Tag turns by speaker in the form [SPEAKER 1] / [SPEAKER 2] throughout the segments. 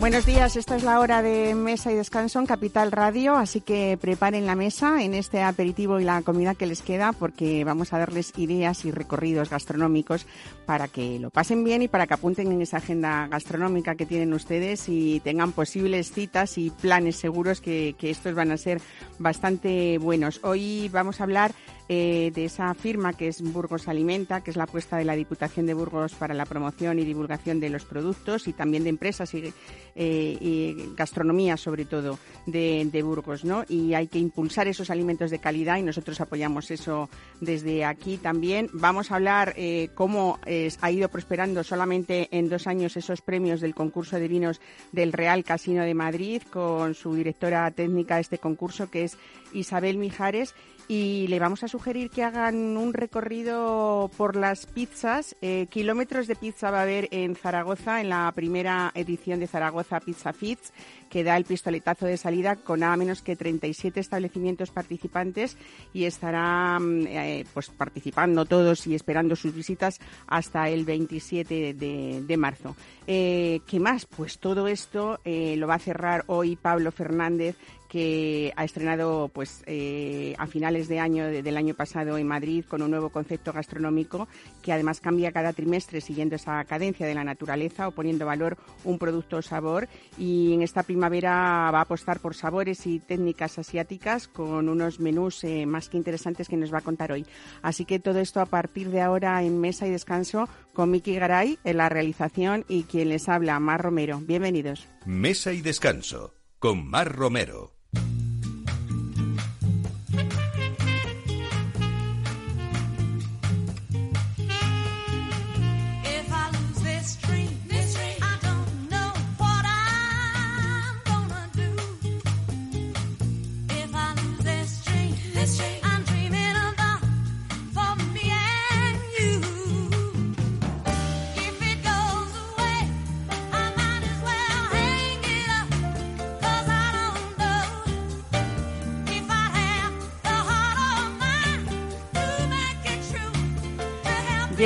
[SPEAKER 1] Buenos días, esta es la hora de mesa y descanso en Capital Radio, así que preparen la mesa en este aperitivo y la comida que les queda porque vamos a darles ideas y recorridos gastronómicos para que lo pasen bien y para que apunten en esa agenda gastronómica que tienen ustedes y tengan posibles citas y planes seguros que, que estos van a ser bastante buenos. Hoy vamos a hablar eh, de esa firma que es Burgos Alimenta, que es la apuesta de la Diputación de Burgos para la promoción y divulgación de los productos y también de empresas y, eh, gastronomía, sobre todo, de, Burgos, ¿no? Y hay que impulsar esos alimentos de calidad y nosotros apoyamos eso desde aquí también. Vamos a hablar eh, cómo ha ido prosperando solamente en dos años esos premios del concurso de vinos del Real Casino de Madrid con su directora técnica de este concurso, que es Isabel Mijares y le vamos a sugerir que hagan un recorrido por las pizzas. Eh, kilómetros de pizza va a haber en Zaragoza, en la primera edición de Zaragoza Pizza Fits, que da el pistoletazo de salida con nada menos que 37 establecimientos participantes y estarán eh, pues participando todos y esperando sus visitas hasta el 27 de, marzo. Eh, ¿Qué más? Pues todo esto lo va a cerrar hoy Pablo Fernández, que ha estrenado pues eh, a finales de año del año pasado en Madrid con un nuevo concepto gastronómico que además cambia cada trimestre siguiendo esa cadencia de la naturaleza o poniendo valor un producto o sabor y en esta primavera va a apostar por sabores y técnicas asiáticas con unos menús eh, más que interesantes que nos va a contar hoy. Así que todo esto a partir de ahora en Mesa y Descanso con Miki Garay en la realización y quien les habla, Mar Romero. Bienvenidos.
[SPEAKER 2] Mesa y Descanso con Mar Romero.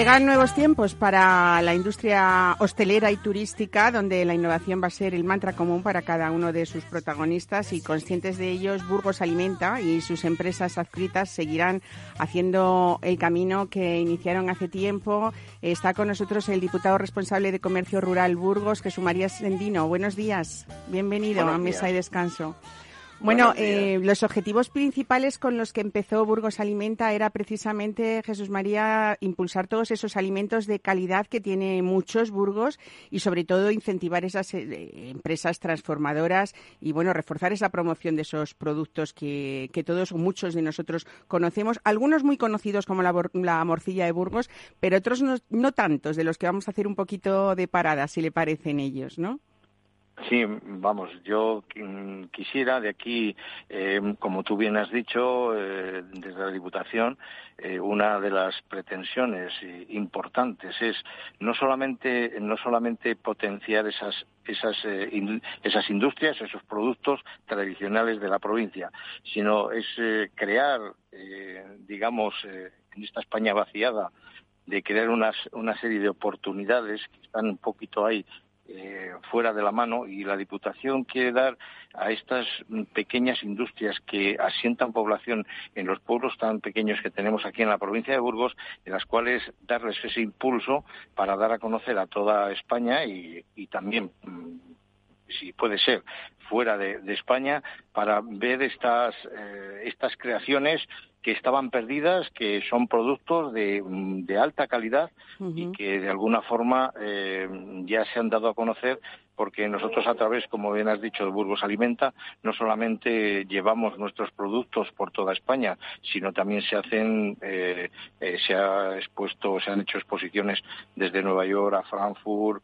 [SPEAKER 1] Llegan nuevos tiempos para la industria hostelera y turística, donde la innovación va a ser el mantra común para cada uno de sus protagonistas y conscientes de ellos, Burgos Alimenta y sus empresas adscritas seguirán haciendo el camino que iniciaron hace tiempo. Está con nosotros el diputado responsable de Comercio Rural Burgos, Jesús María Sendino. Buenos días, bienvenido a Mesa y Descanso. Bueno, eh, los objetivos principales con los que empezó Burgos Alimenta era precisamente, Jesús María, impulsar todos esos alimentos de calidad que tiene muchos Burgos y sobre todo incentivar esas eh, empresas transformadoras y bueno, reforzar esa promoción de esos productos que, que todos o muchos de nosotros conocemos, algunos muy conocidos como la, la morcilla de Burgos, pero otros no, no tantos, de los que vamos a hacer un poquito de parada, si le parecen ellos, ¿no?
[SPEAKER 3] Sí, vamos, yo quisiera de aquí, eh, como tú bien has dicho, eh, desde la Diputación, eh, una de las pretensiones importantes es no solamente no solamente potenciar esas esas esas industrias, esos productos tradicionales de la provincia, sino es crear, digamos, en esta España vaciada, de crear unas, una serie de oportunidades que están un poquito ahí eh, fuera de la mano y la Diputación quiere dar a estas pequeñas industrias que asientan población en los pueblos tan pequeños que tenemos aquí en la provincia de Burgos, en las cuales darles ese impulso para dar a conocer a toda España y, también mm, si puede ser fuera de, España para ver estas eh, estas creaciones que estaban perdidas, que son productos de, alta calidad y que de alguna forma eh, ya se han dado a conocer porque nosotros a través, como bien has dicho, de Burgos Alimenta, no solamente llevamos nuestros productos por toda España, sino también se hacen, eh, eh, se ha expuesto, se han hecho exposiciones desde Nueva York a Frankfurt,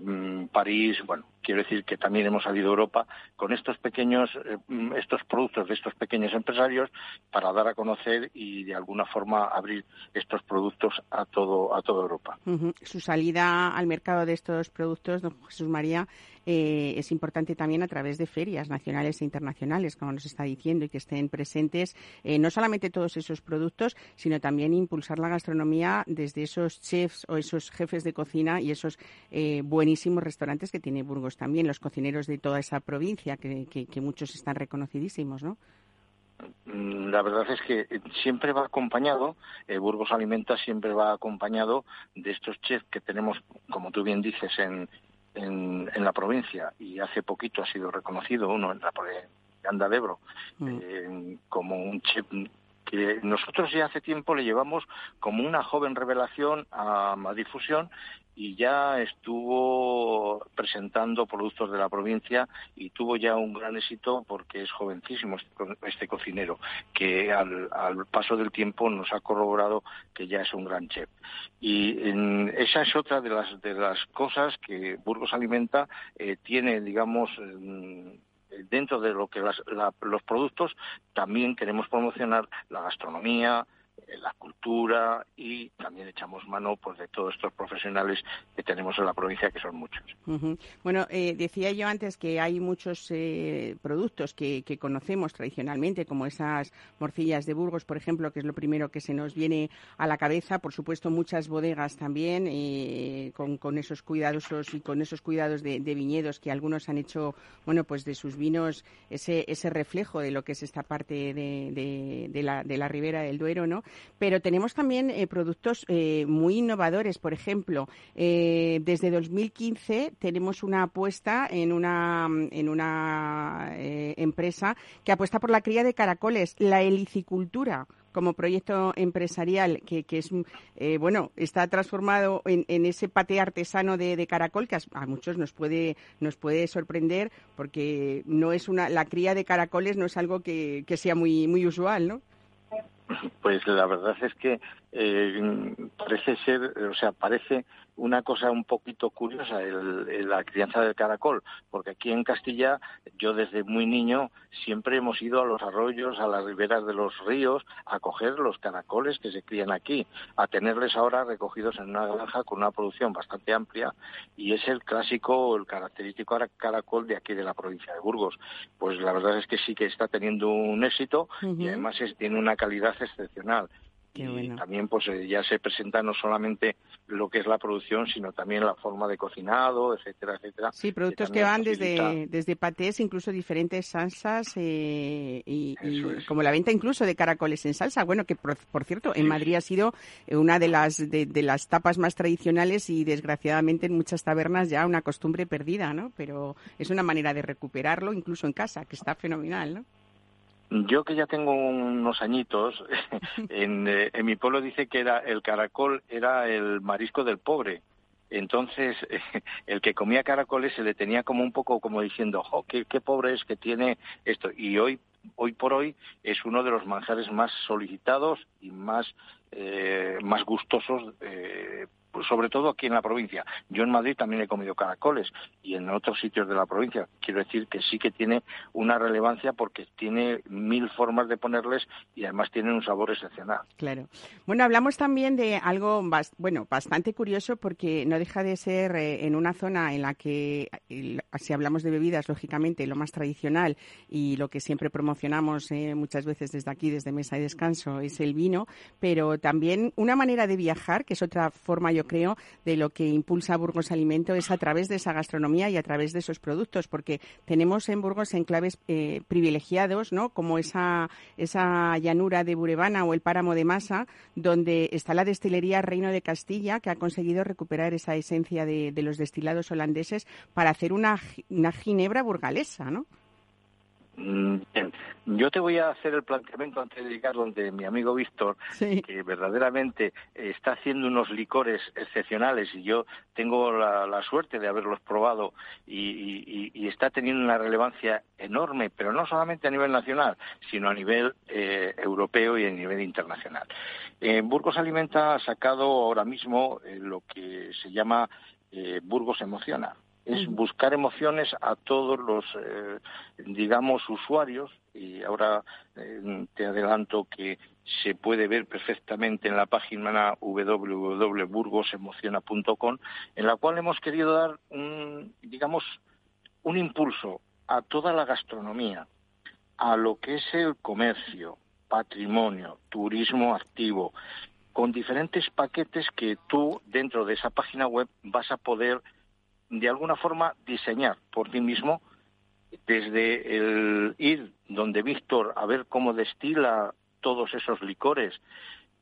[SPEAKER 3] mm, París, bueno, quiero decir que también hemos salido a Europa con estos pequeños, eh, estos productos de estos pequeños empresarios para dar a conocer y de alguna forma abrir estos productos a todo a toda Europa.
[SPEAKER 1] Su salida al mercado de estos productos, don Jesús María, eh, es importante también a través de ferias nacionales e internacionales, como nos está diciendo, y que estén presentes eh, no solamente todos esos productos, sino también impulsar la gastronomía desde esos chefs o esos jefes de cocina y esos eh, buenísimos restaurantes que tiene Burgos también, los cocineros de toda esa provincia, que, que muchos están reconocidísimos, ¿no?
[SPEAKER 3] Mm, la verdad es que siempre va acompañado, Burgos Alimenta siempre va acompañado de estos chefs que tenemos, como tú bien dices, en, en, la provincia y hace poquito ha sido reconocido uno en la Anda de Ebro mm. eh, como un chef nosotros ya hace tiempo le llevamos como una joven revelación a, a difusión y ya estuvo presentando productos de la provincia y tuvo ya un gran éxito porque es jovencísimo este, este cocinero, que al, paso del tiempo nos ha corroborado que ya es un gran chef. Y esa es otra de las, de las cosas que Burgos Alimenta eh, tiene, digamos, dentro de lo que los productos, también queremos promocionar la gastronomía, la cultura y también echamos mano pues de todos estos profesionales que tenemos en la provincia que son muchos.
[SPEAKER 1] Bueno, eh, decía yo antes que hay muchos eh, productos que, conocemos tradicionalmente, como esas morcillas de Burgos, por ejemplo, que es lo primero que se nos viene a la cabeza. Por supuesto, muchas bodegas también eh, con, esos cuidadosos y con esos cuidados de, viñedos que algunos han hecho, bueno, pues de sus vinos ese, ese reflejo de lo que es esta parte de, de la, de la ribera del Duero, ¿no? Pero tenemos también eh, productos eh, muy innovadores. Por ejemplo, eh, desde 2015 tenemos una apuesta en una, en una empresa que apuesta por la cría de caracoles, la helicicultura como proyecto empresarial que, que es bueno está transformado en, ese pate artesano de, caracol que a, muchos nos puede nos puede sorprender porque no es una la cría de caracoles no es algo que, que sea muy muy usual no
[SPEAKER 3] pues la verdad es que eh, parece ser, o sea, parece una cosa un poquito curiosa el, la crianza del caracol, porque aquí en Castilla yo desde muy niño siempre hemos ido a los arroyos, a las riberas de los ríos, a coger los caracoles que se crían aquí, a tenerles ahora recogidos en una granja con una producción bastante amplia y es el clásico, el característico caracol de aquí de la provincia de Burgos. Pues la verdad es que sí que está teniendo un éxito y además tiene una calidad excepcional y también pues eh, ya se presenta no solamente lo que es la producción, sino también la forma de cocinado, etcétera, etcétera.
[SPEAKER 1] Sí, productos que, van desde, desde patés, incluso diferentes salsas eh, y, como la venta incluso de caracoles en salsa. Bueno, que por, cierto, en Madrid ha sido una de las, de, de, las tapas más tradicionales y desgraciadamente en muchas tabernas ya una costumbre perdida, ¿no? Pero es una manera de recuperarlo incluso en casa, que está fenomenal, ¿no?
[SPEAKER 3] Yo que ya tengo unos añitos, en, eh, en, mi pueblo dice que era el caracol era el marisco del pobre. Entonces, el que comía caracoles se le tenía como un poco como diciendo, qué, pobre es que tiene esto. Y hoy, hoy por hoy, es uno de los manjares más solicitados y más, eh, más gustosos eh, sobre todo aquí en la provincia. Yo en Madrid también he comido caracoles y en otros sitios de la provincia. Quiero decir que sí que tiene una relevancia porque tiene mil formas de ponerles y además tienen un sabor excepcional.
[SPEAKER 1] Claro. Bueno, hablamos también de algo bueno, bastante curioso porque no deja de ser eh, en una zona en la que, si hablamos de bebidas, lógicamente lo más tradicional y lo que siempre promocionamos eh, muchas veces desde aquí, desde Mesa y Descanso, es el vino, pero también una manera de viajar, que es otra forma, yo creo, de lo que impulsa Burgos Alimento es a través de esa gastronomía y a través de esos productos, porque tenemos en Burgos enclaves eh, privilegiados, ¿no? Como esa, esa llanura de Burebana o el páramo de Masa, donde está la destilería Reino de Castilla, que ha conseguido recuperar esa esencia de, de los destilados holandeses para hacer una, una ginebra burgalesa, ¿no?
[SPEAKER 3] Mm, bien, yo te voy a hacer el planteamiento antes de llegar donde mi amigo Víctor, que verdaderamente está haciendo unos licores excepcionales y yo tengo la, suerte de haberlos probado y, está teniendo una relevancia enorme, pero no solamente a nivel nacional, sino a nivel eh, europeo y a nivel internacional. Eh, Burgos Alimenta ha sacado ahora mismo eh, lo que se llama Burgos Emociona es buscar emociones a todos los, eh, digamos, usuarios, y ahora eh, te adelanto que se puede ver perfectamente en la página www.burgosemociona.com, en la cual hemos querido dar un, digamos, un impulso a toda la gastronomía, a lo que es el comercio, patrimonio, turismo activo, con diferentes paquetes que tú dentro de esa página web vas a poder de alguna forma diseñar por ti mismo desde el ir donde Víctor a ver cómo destila todos esos licores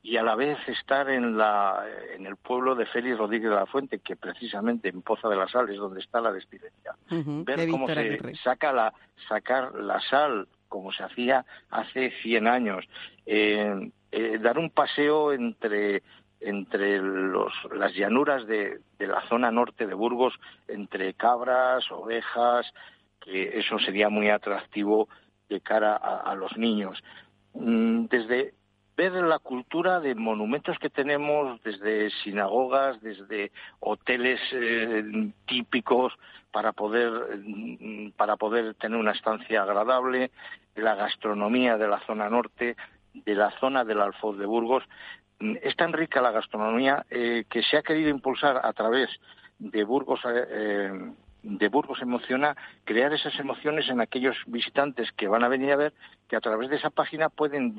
[SPEAKER 3] y a la vez estar en la en el pueblo de Félix Rodríguez de la Fuente que precisamente en Poza de la Sal es donde está la destilería. Ver cómo se saca la sacar la sal como se hacía hace 100 años. Eh, eh, dar un paseo entre entre los, las llanuras de, la zona norte de Burgos, entre cabras, ovejas, que eso sería muy atractivo de cara a, los niños. Mm, desde ver la cultura de monumentos que tenemos, desde sinagogas, desde hoteles eh, típicos para poder, mm, para poder tener una estancia agradable, la gastronomía de la zona norte, de la zona del Alfoz de Burgos, es tan rica la gastronomía eh, que se ha querido impulsar a través de Burgos eh, de Burgos Emociona crear esas emociones en aquellos visitantes que van a venir a ver que a través de esa página pueden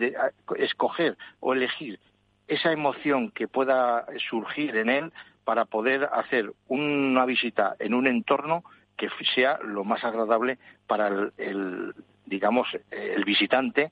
[SPEAKER 3] escoger o elegir esa emoción que pueda surgir en él para poder hacer una visita en un entorno que sea lo más agradable para el, digamos, el visitante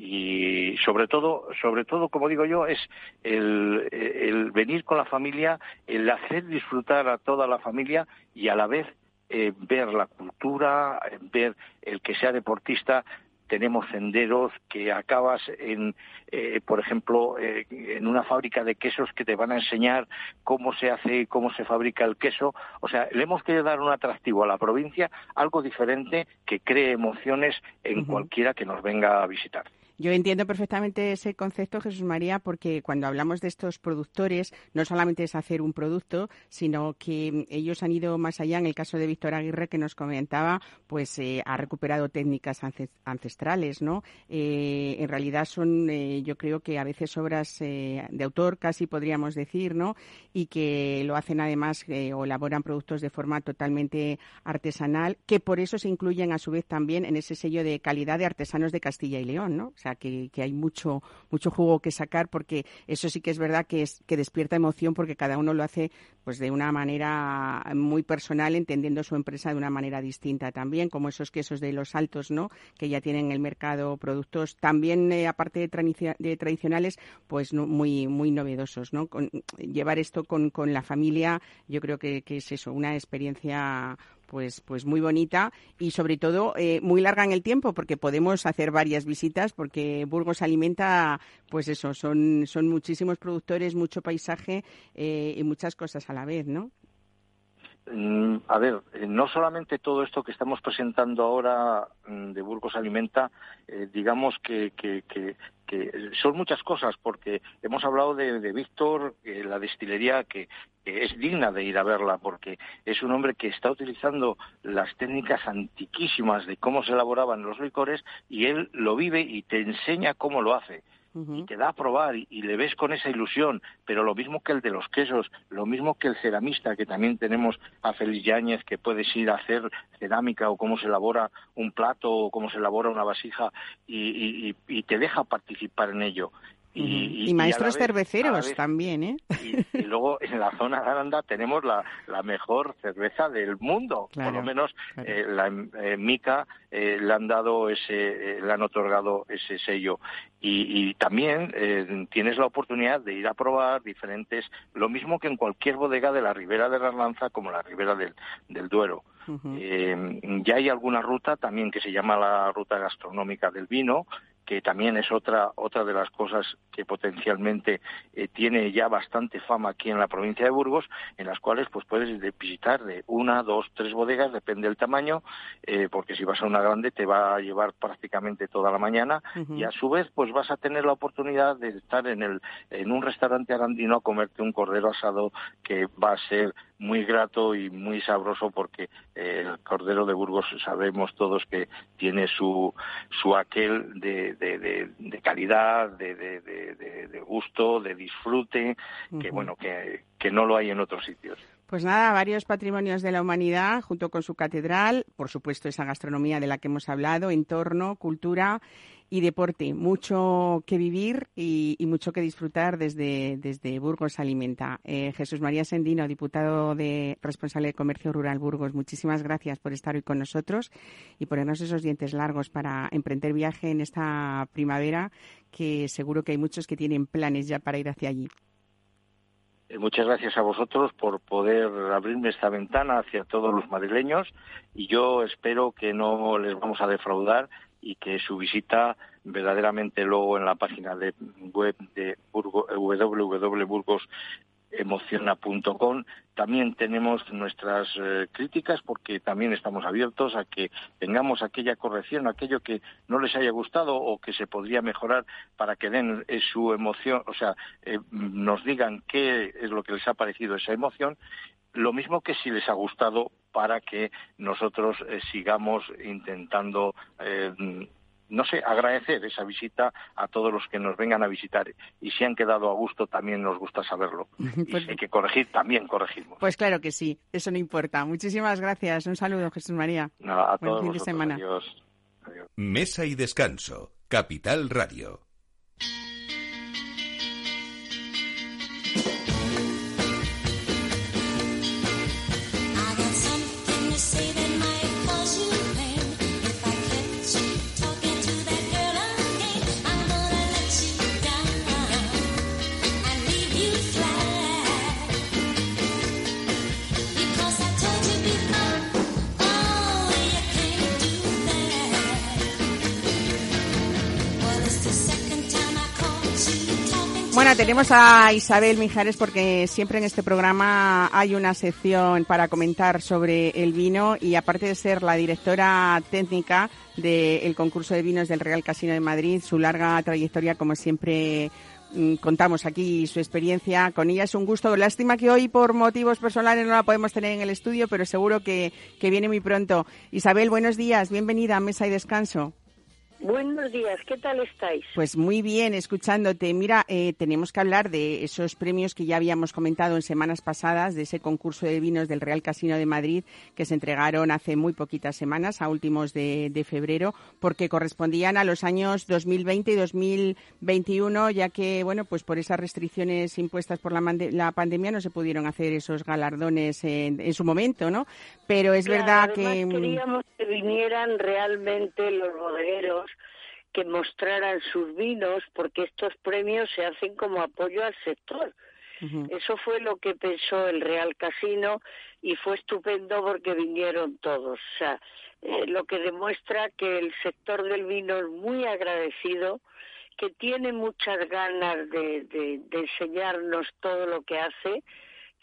[SPEAKER 3] y sobre todo, sobre todo, como digo yo, es el, venir con la familia, el hacer disfrutar a toda la familia y a la vez eh, ver la cultura, ver el que sea deportista, tenemos senderos que acabas en, eh, por ejemplo, eh, en una fábrica de quesos que te van a enseñar cómo se hace, cómo se fabrica el queso. O sea, le hemos querido dar un atractivo a la provincia, algo diferente que cree emociones en cualquiera que nos venga a visitar.
[SPEAKER 1] Yo entiendo perfectamente ese concepto, Jesús María, porque cuando hablamos de estos productores, no solamente es hacer un producto, sino que ellos han ido más allá. En el caso de Víctor Aguirre, que nos comentaba, pues eh, ha recuperado técnicas ancestrales, ¿no? Eh, en realidad son, eh, yo creo que a veces obras de autor, casi podríamos decir, ¿no? Y que lo hacen además o elaboran productos de forma totalmente artesanal, que por eso se incluyen a su vez también en ese sello de calidad de artesanos de Castilla y León, ¿no? Sea, que, hay mucho, mucho jugo que sacar porque eso sí que es verdad que, es, que despierta emoción porque cada uno lo hace pues de una manera muy personal, entendiendo su empresa de una manera distinta también, como esos quesos de los altos, ¿no? Que ya tienen en el mercado productos también, eh, aparte de, de, tradicionales, pues muy, muy novedosos, ¿no? llevar esto con, con la familia, yo creo que es eso, una experiencia pues, pues muy bonita y sobre todo eh, muy larga en el tiempo porque podemos hacer varias visitas porque Burgos alimenta, pues eso, son, son muchísimos productores, mucho paisaje eh, y muchas cosas a la vez, ¿no?
[SPEAKER 3] Mm, a ver, eh, no solamente todo esto que estamos presentando ahora mm, de Burgos Alimenta, digamos que, que, que, son muchas cosas, porque hemos hablado de, de Víctor, la destilería que, es digna de ir a verla porque es un hombre que está utilizando las técnicas antiquísimas de cómo se elaboraban los licores y él lo vive y te enseña cómo lo hace. Y te da a probar y, le ves con esa ilusión, pero lo mismo que el de los quesos, lo mismo que el ceramista, que también tenemos a Félix Yáñez, que puedes ir a hacer cerámica o cómo se elabora un plato o cómo se elabora una vasija y te deja participar en ello.
[SPEAKER 1] Y, maestros cerveceros también, ¿eh?
[SPEAKER 3] Y, luego en la zona de Aranda tenemos la, mejor cerveza del mundo, por lo menos eh, la eh, Mica eh, le han dado ese, le han otorgado ese sello. Y, también tienes la oportunidad de ir a probar diferentes, lo mismo que en cualquier bodega de la Ribera de la Lanza como la Ribera del, del Duero. ya hay alguna ruta también que se llama la ruta gastronómica del vino, que también es otra otra de las cosas que potencialmente eh, tiene ya bastante fama aquí en la provincia de Burgos, en las cuales pues puedes visitar de una, dos, tres bodegas, depende del tamaño, eh, porque si vas a una grande te va a llevar prácticamente toda la mañana y a su vez pues vas a tener la oportunidad de estar en el en un restaurante arandino a comerte un cordero asado que va a ser muy grato y muy sabroso porque eh, el cordero de Burgos sabemos todos que tiene su su aquel de, de, calidad, de, de, gusto, de disfrute, que bueno que, que no lo hay en otros sitios.
[SPEAKER 1] Pues nada, varios patrimonios de la humanidad junto con su catedral, por supuesto esa gastronomía de la que hemos hablado, entorno, cultura y deporte. Mucho que vivir y, mucho que disfrutar desde, desde Burgos Alimenta. Eh, Jesús María Sendino, diputado de responsable de Comercio Rural Burgos, muchísimas gracias por estar hoy con nosotros y ponernos esos dientes largos para emprender viaje en esta primavera, que seguro que hay muchos que tienen planes ya para ir hacia allí.
[SPEAKER 3] Eh, muchas gracias a vosotros por poder abrirme esta ventana hacia todos los madrileños y yo espero que no les vamos a defraudar y que su visita verdaderamente luego en la página de web de Burgo, www.burgosemociona.com también tenemos nuestras eh, críticas porque también estamos abiertos a que tengamos aquella corrección, aquello que no les haya gustado o que se podría mejorar para que den eh, su emoción, o sea, eh, nos digan qué es lo que les ha parecido esa emoción. Lo mismo que si les ha gustado para que nosotros sigamos intentando no sé, agradecer esa visita a todos los que nos vengan a visitar. Y si han quedado a gusto, también nos gusta saberlo. Y pues si hay que corregir, también corregimos.
[SPEAKER 1] Pues claro que sí, eso no importa. Muchísimas gracias. Un saludo, Jesús María.
[SPEAKER 3] Nada, a todos fin de semana.
[SPEAKER 2] Mesa y descanso. Capital Radio.
[SPEAKER 1] Bueno, tenemos a Isabel Mijares porque siempre en este programa hay una sección para comentar sobre el vino y aparte de ser la directora técnica del concurso de vinos del Real Casino de Madrid, su larga trayectoria, como siempre mm, contamos aquí su experiencia con ella. Es un gusto. Lástima que hoy por motivos personales no la podemos tener en el estudio, pero seguro que, que viene muy pronto. Isabel, buenos días. Bienvenida a Mesa y Descanso.
[SPEAKER 4] Buenos días, ¿qué tal estáis?
[SPEAKER 1] Pues muy bien, escuchándote. Mira, eh, tenemos que hablar de esos premios que ya habíamos comentado en semanas pasadas, de ese concurso de vinos del Real Casino de Madrid que se entregaron hace muy poquitas semanas, a últimos de, febrero, porque correspondían a los años 2020 y 2021, ya que, bueno, pues por esas restricciones impuestas por la, pandemia no se pudieron hacer esos galardones en, su momento, ¿no? Pero es verdad que...
[SPEAKER 4] Mm, queríamos que vinieran realmente los bodegueros que mostraran sus vinos, porque estos premios se hacen como apoyo al sector. Eso fue lo que pensó el Real Casino y fue estupendo porque vinieron todos. O sea, eh, lo que demuestra que el sector del vino es muy agradecido, que tiene muchas ganas de, de enseñarnos todo lo que hace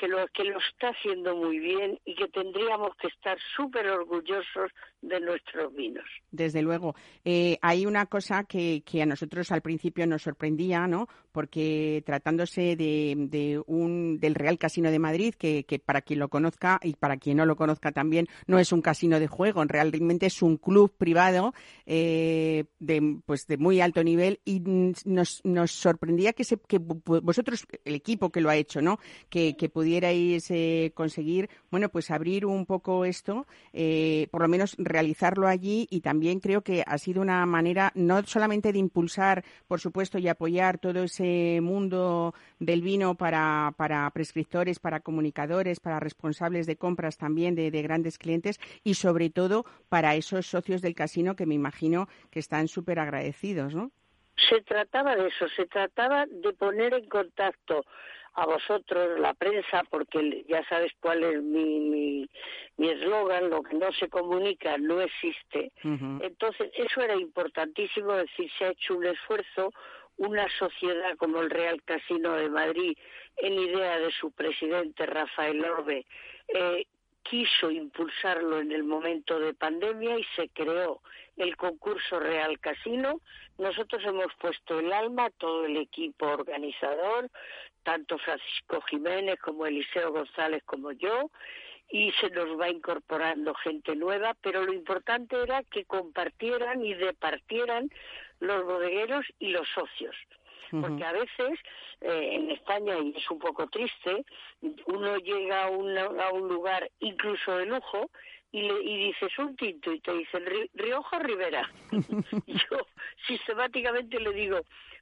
[SPEAKER 4] que lo, que lo está haciendo muy bien y que tendríamos que estar súper orgullosos de nuestros vinos.
[SPEAKER 1] Desde luego. Eh, hay una cosa que, que, a nosotros al principio nos sorprendía, ¿no? Porque tratándose de, de un, del Real Casino de Madrid, que, que, para quien lo conozca y para quien no lo conozca también, no es un casino de juego, realmente es un club privado eh, de, pues de muy alto nivel y nos, nos sorprendía que, se, que vosotros, el equipo que lo ha hecho, ¿no? Que, que pudierais eh, conseguir, bueno, pues abrir un poco esto, eh, por lo menos realizarlo allí y también creo que ha sido una manera no solamente de impulsar, por supuesto, y apoyar todo ese mundo del vino para, para prescriptores, para comunicadores, para responsables de compras también de, de grandes clientes y sobre todo para esos socios del casino que me imagino que están súper agradecidos, ¿no?
[SPEAKER 4] Se trataba de eso, se trataba de poner en contacto a vosotros, la prensa, porque ya sabes cuál es mi mi eslogan, lo que no se comunica no existe. Entonces, eso era importantísimo, decir, se ha hecho un esfuerzo, una sociedad como el Real Casino de Madrid, en idea de su presidente Rafael Orbe, eh, quiso impulsarlo en el momento de pandemia y se creó el concurso Real Casino. Nosotros hemos puesto el alma, todo el equipo organizador, tanto Francisco Jiménez como Eliseo González como yo, y se nos va incorporando gente nueva, pero lo importante era que compartieran y departieran los bodegueros y los socios. Porque a veces eh, en España, y es un poco triste, uno llega a, a un lugar incluso de lujo y, le, y dices un tinto y te dicen Rioja Rivera. Yo sistemáticamente le digo,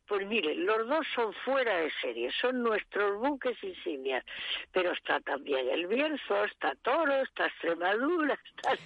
[SPEAKER 4] pues mire, los dos son fuera de serie, son nuestros buques insignias, pero está también el Bierzo, está Toro, está Extremadura, está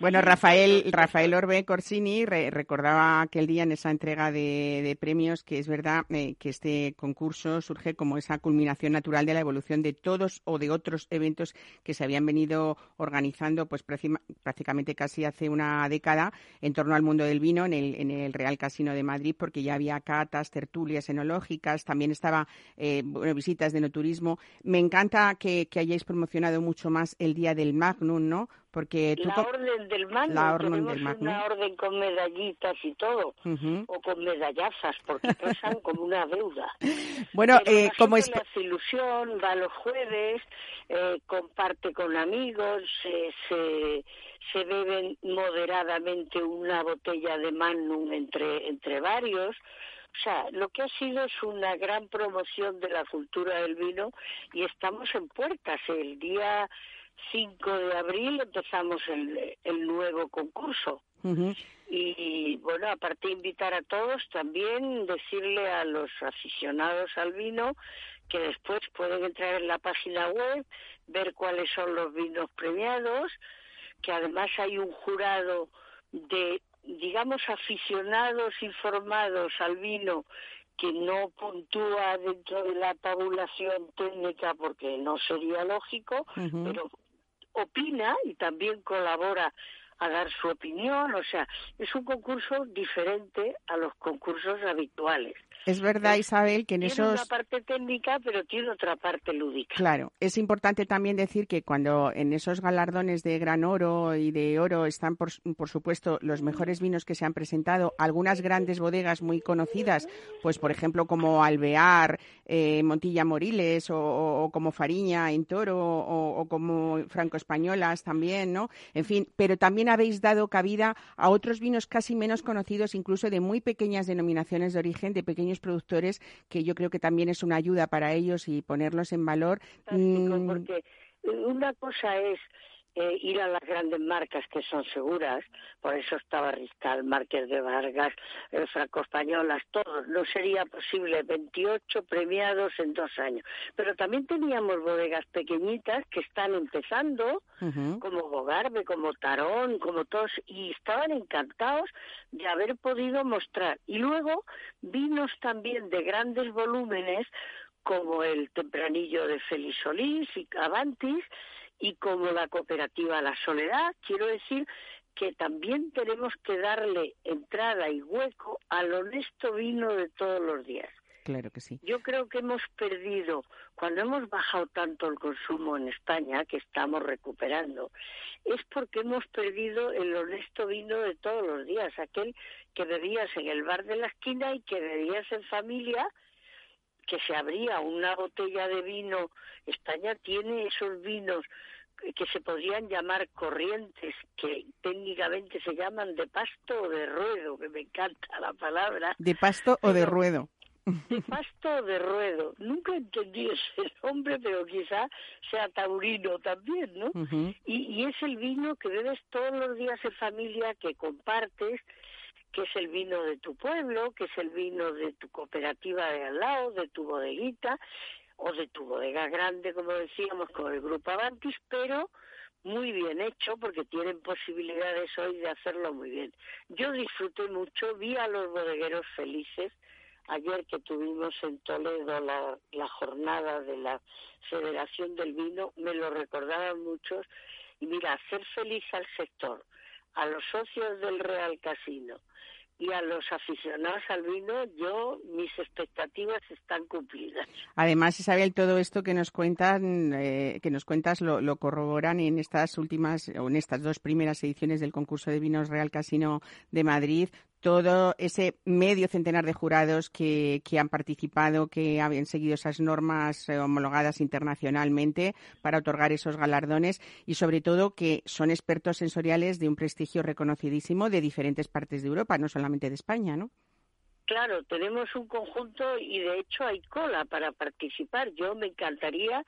[SPEAKER 1] bueno, Rafael, Rafael Orbe Corsini recordaba aquel día en esa entrega de, premios que es verdad eh, que este concurso surge como esa culminación natural de la evolución de todos o de otros eventos que se habían venido organizando pues prácticamente casi hace una década en torno al mundo del vino en el, en el Real Casino de Madrid porque ya había catas, tertulias enológicas, también estaba eh, bueno, visitas de no turismo. Me encanta que hayáis promocionado mucho más el Día del Magnum, ¿no? Porque
[SPEAKER 4] la orden del mando, la orden del una orden con medallitas y todo, o con medallazas, porque pesan como una deuda.
[SPEAKER 1] Bueno, eh, como
[SPEAKER 4] es... Hace ilusión, va los jueves, eh, comparte con amigos, se, se beben moderadamente una botella de Magnum entre, entre varios. O sea, lo que ha sido es una gran promoción de la cultura del vino y estamos en puertas. El día 5 de abril empezamos el, el nuevo concurso. Y bueno, aparte de invitar a todos, también decirle a los aficionados al vino que después pueden entrar en la página web, ver cuáles son los vinos premiados, que además hay un jurado de, digamos, aficionados informados al vino que no puntúa dentro de la tabulación técnica porque no sería lógico, pero opina y también colabora a dar su opinión, o sea, es un concurso diferente a los concursos habituales.
[SPEAKER 1] Es verdad, Isabel, que en
[SPEAKER 4] tiene
[SPEAKER 1] esos...
[SPEAKER 4] Tiene una parte técnica, pero tiene otra parte lúdica.
[SPEAKER 1] Claro, es importante también decir que cuando en esos galardones de gran oro y de oro están, por, por supuesto, los mejores vinos que se han presentado, algunas grandes bodegas muy conocidas, pues por ejemplo como Alvear, eh, Montilla Moriles o, como Fariña en Toro o, o como Franco Españolas también, ¿no? En fin, pero también habéis dado cabida a otros vinos casi menos conocidos, incluso de muy pequeñas denominaciones de origen, de pequeños productores, que yo creo que también es una ayuda para ellos y ponerlos en valor.
[SPEAKER 4] Mm. Porque una cosa es eh, ir a las grandes marcas que son seguras, por eso estaba Riscal, Márquez de Vargas, el Franco Españolas, todos, no sería posible 28 premiados en dos años. Pero también teníamos bodegas pequeñitas que están empezando, como Bogarbe, como Tarón, como todos, y estaban encantados de haber podido mostrar. Y luego vinos también de grandes volúmenes, como el Tempranillo de Félix Solís y Avantis, y como la cooperativa La Soledad, quiero decir que también tenemos que darle entrada y hueco al honesto vino de todos los días.
[SPEAKER 1] Claro que sí.
[SPEAKER 4] Yo creo que hemos perdido, cuando hemos bajado tanto el consumo en España, que estamos recuperando, es porque hemos perdido el honesto vino de todos los días, aquel que bebías en el bar de la esquina y que bebías en familia que se abría una botella de vino, España tiene esos vinos que se podrían llamar corrientes, que técnicamente se llaman de pasto o de ruedo, que me encanta la palabra.
[SPEAKER 1] ¿De pasto o de ruedo?
[SPEAKER 4] De pasto o de ruedo. Nunca entendí ese nombre, pero quizá sea taurino también, ¿no? y, y es el vino que bebes todos los días en familia, que compartes, que es el vino de tu pueblo, que es el vino de tu cooperativa de al lado, de tu bodeguita o de tu bodega grande, como decíamos, con el Grupo Avantis, pero muy bien hecho porque tienen posibilidades hoy de hacerlo muy bien. Yo disfruté mucho, vi a los bodegueros felices, ayer que tuvimos en Toledo la, la jornada de la Federación del Vino, me lo recordaban muchos. Y mira, hacer feliz al sector, a los socios del Real Casino y a los aficionados al vino, yo mis expectativas están cumplidas.
[SPEAKER 1] Además, Isabel, todo esto que nos cuentan, eh, que nos cuentas, lo, corroboran en estas últimas o en estas dos primeras ediciones del concurso de vinos Real Casino de Madrid todo ese medio centenar de jurados que, que, han participado, que habían seguido esas normas eh, homologadas internacionalmente para otorgar esos galardones y sobre todo que son expertos sensoriales de un prestigio reconocidísimo de diferentes partes de Europa, no solamente de España, ¿no?
[SPEAKER 4] Claro, tenemos un conjunto y de hecho hay cola para participar. Yo me encantaría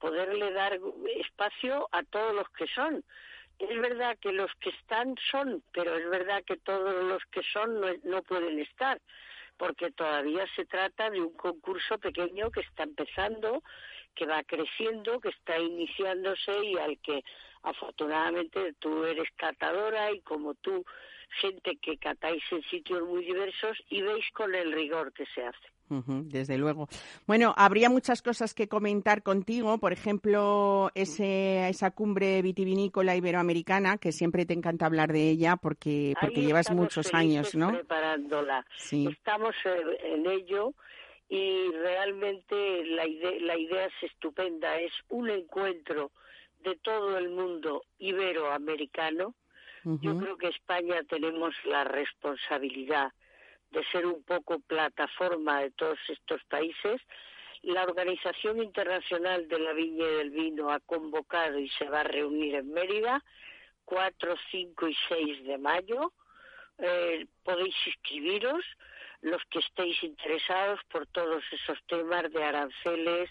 [SPEAKER 4] poderle dar espacio a todos los que son es verdad que los que están son, pero es verdad que todos los que son no, pueden estar, porque todavía se trata de un concurso pequeño que está empezando, que va creciendo, que está iniciándose y al que afortunadamente tú eres catadora y como tú, gente que catáis en sitios muy diversos y veis con el rigor que se hace
[SPEAKER 1] desde luego. Bueno, habría muchas cosas que comentar contigo, por ejemplo, ese, esa cumbre vitivinícola iberoamericana, que siempre te encanta hablar de ella porque, porque llevas muchos años, ¿no?
[SPEAKER 4] Preparándola. Estamos eh, en ello y realmente la idea, la idea es estupenda. Es un encuentro de todo el mundo iberoamericano. Yo creo que España tenemos la responsabilidad de ser un poco plataforma de todos estos países, la Organización Internacional de la Viña y del Vino ha convocado y se va a reunir en Mérida 4, 5 y 6 de mayo. Eh, podéis inscribiros los que estéis interesados por todos esos temas de aranceles,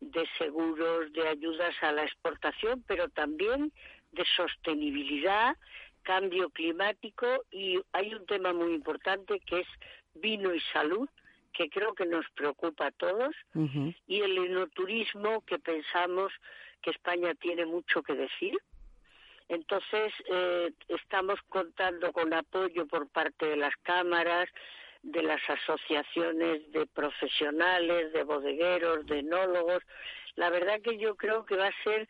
[SPEAKER 4] de seguros, de ayudas a la exportación, pero también de sostenibilidad cambio climático y hay un tema muy importante que es vino y salud, que creo que nos preocupa a todos, y el enoturismo, que pensamos que España tiene mucho que decir. Entonces, eh, estamos contando con apoyo por parte de las cámaras, de las asociaciones de profesionales, de bodegueros, de enólogos. La verdad que yo creo que va a ser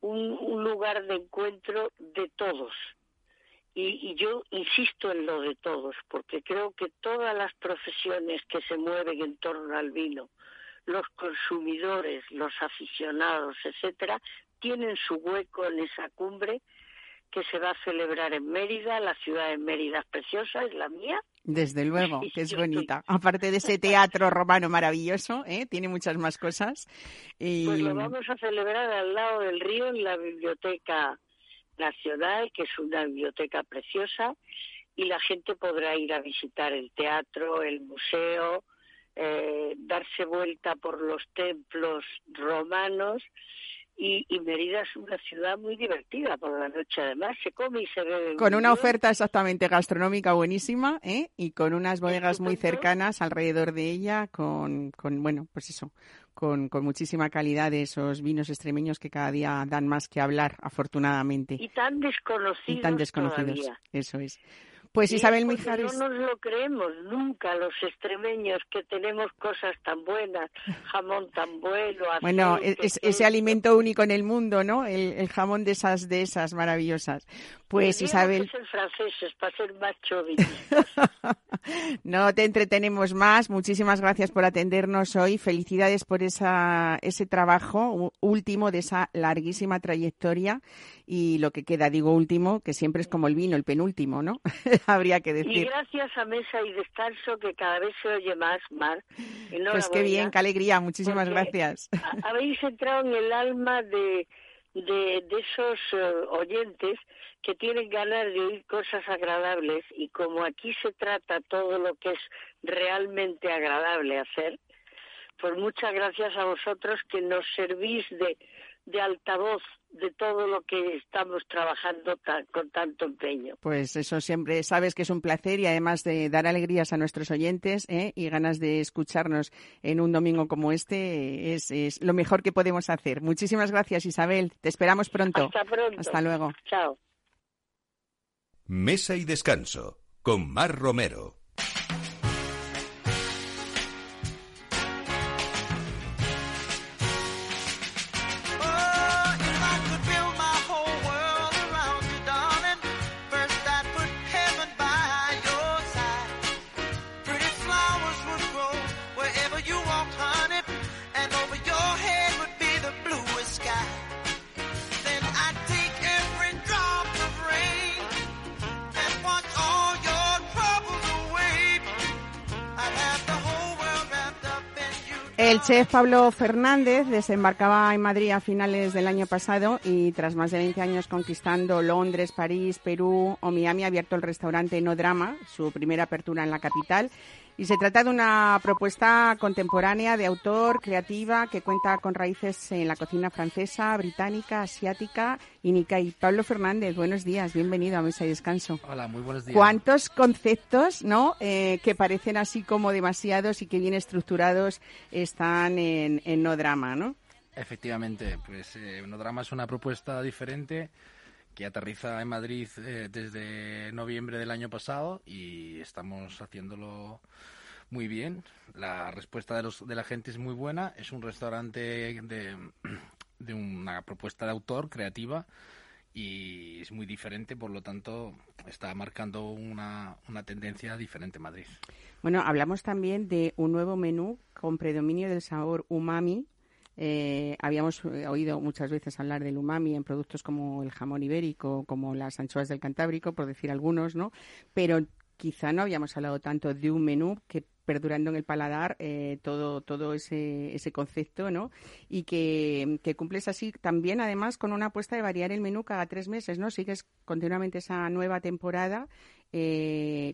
[SPEAKER 4] un lugar de encuentro de todos, y, yo insisto en lo de todos, porque creo que todas las profesiones que se mueven en torno al vino, los consumidores, los aficionados, etcétera, tienen su hueco en esa cumbre que se va a celebrar en Mérida. La ciudad de Mérida es preciosa, es la mía.
[SPEAKER 1] Desde luego, que es bonita. Aparte de ese teatro romano maravilloso, ¿eh? tiene muchas más cosas.
[SPEAKER 4] Y... Pues lo vamos a celebrar al lado del río en la biblioteca Nacional, que es una biblioteca preciosa, y la gente podrá ir a visitar el teatro, el museo, eh, darse vuelta por los templos romanos y, y, Mérida es una ciudad muy divertida por la noche, además se come y se bebe.
[SPEAKER 1] Con una oferta exactamente gastronómica buenísima ¿eh? y con unas bodegas muy cercanas alrededor de ella, con, con bueno, pues eso, con, con, muchísima calidad de esos vinos extremeños que cada día dan más que hablar, afortunadamente.
[SPEAKER 4] Y tan desconocidos.
[SPEAKER 1] Y tan desconocidos, eso es. Pues Isabel Mijares.
[SPEAKER 4] No nos lo creemos nunca los extremeños que tenemos cosas tan buenas, jamón tan bueno.
[SPEAKER 1] bueno, ese alimento único en el mundo, ¿no? El, jamón de esas de esas maravillosas. Pues Isabel.
[SPEAKER 4] franceses para ser más
[SPEAKER 1] no te entretenemos más. Muchísimas gracias por atendernos hoy. Felicidades por esa, ese trabajo último de esa larguísima trayectoria y lo que queda, digo último, que siempre es como el vino, el penúltimo, ¿no? Habría que decir.
[SPEAKER 4] Y gracias a Mesa y Descanso, que cada vez se oye más, Mar.
[SPEAKER 1] Pues qué bien, qué alegría, muchísimas gracias.
[SPEAKER 4] Habéis entrado en el alma de, de, de esos eh, oyentes que tienen ganas de oír cosas agradables y como aquí se trata todo lo que es realmente agradable hacer, pues muchas gracias a vosotros que nos servís de de altavoz de todo lo que estamos trabajando con tanto empeño.
[SPEAKER 1] Pues eso siempre sabes que es un placer y además de dar alegrías a nuestros oyentes ¿eh? y ganas de escucharnos en un domingo como este es, es, lo mejor que podemos hacer. Muchísimas gracias Isabel, te esperamos pronto.
[SPEAKER 4] Hasta pronto.
[SPEAKER 1] Hasta luego.
[SPEAKER 4] Chao.
[SPEAKER 2] Mesa y descanso con Mar Romero.
[SPEAKER 1] El chef Pablo Fernández desembarcaba en Madrid a finales del año pasado y tras más de 20 años conquistando Londres, París, Perú o Miami ha abierto el restaurante No Drama, su primera apertura en la capital y se trata de una propuesta contemporánea de autor, creativa, que cuenta con raíces en la cocina francesa, británica, asiática y Nikkei. Pablo Fernández, buenos días, bienvenido a Mesa y Descanso.
[SPEAKER 5] Hola, muy buenos días.
[SPEAKER 1] ¿Cuántos conceptos, no, eh, que parecen así como demasiados y que bien estructurados están en, No Drama, no?
[SPEAKER 5] Efectivamente, pues eh, No Drama es una propuesta diferente que aterriza en Madrid eh, desde noviembre del año pasado y estamos haciéndolo muy bien. La respuesta de, los, de la gente es muy buena. Es un restaurante de, de una propuesta de autor creativa y es muy diferente, por lo tanto está marcando una, una tendencia diferente en Madrid.
[SPEAKER 1] Bueno, hablamos también de un nuevo menú con predominio del sabor umami, eh, habíamos eh, oído muchas veces hablar del umami en productos como el jamón ibérico, como las anchoas del Cantábrico, por decir algunos, ¿no? Pero quizá no habíamos hablado tanto de un menú que perdurando en el paladar eh, todo todo ese, ese concepto, ¿no? Y que, que, cumples así también, además, con una apuesta de variar el menú cada tres meses, ¿no? Sigues continuamente esa nueva temporada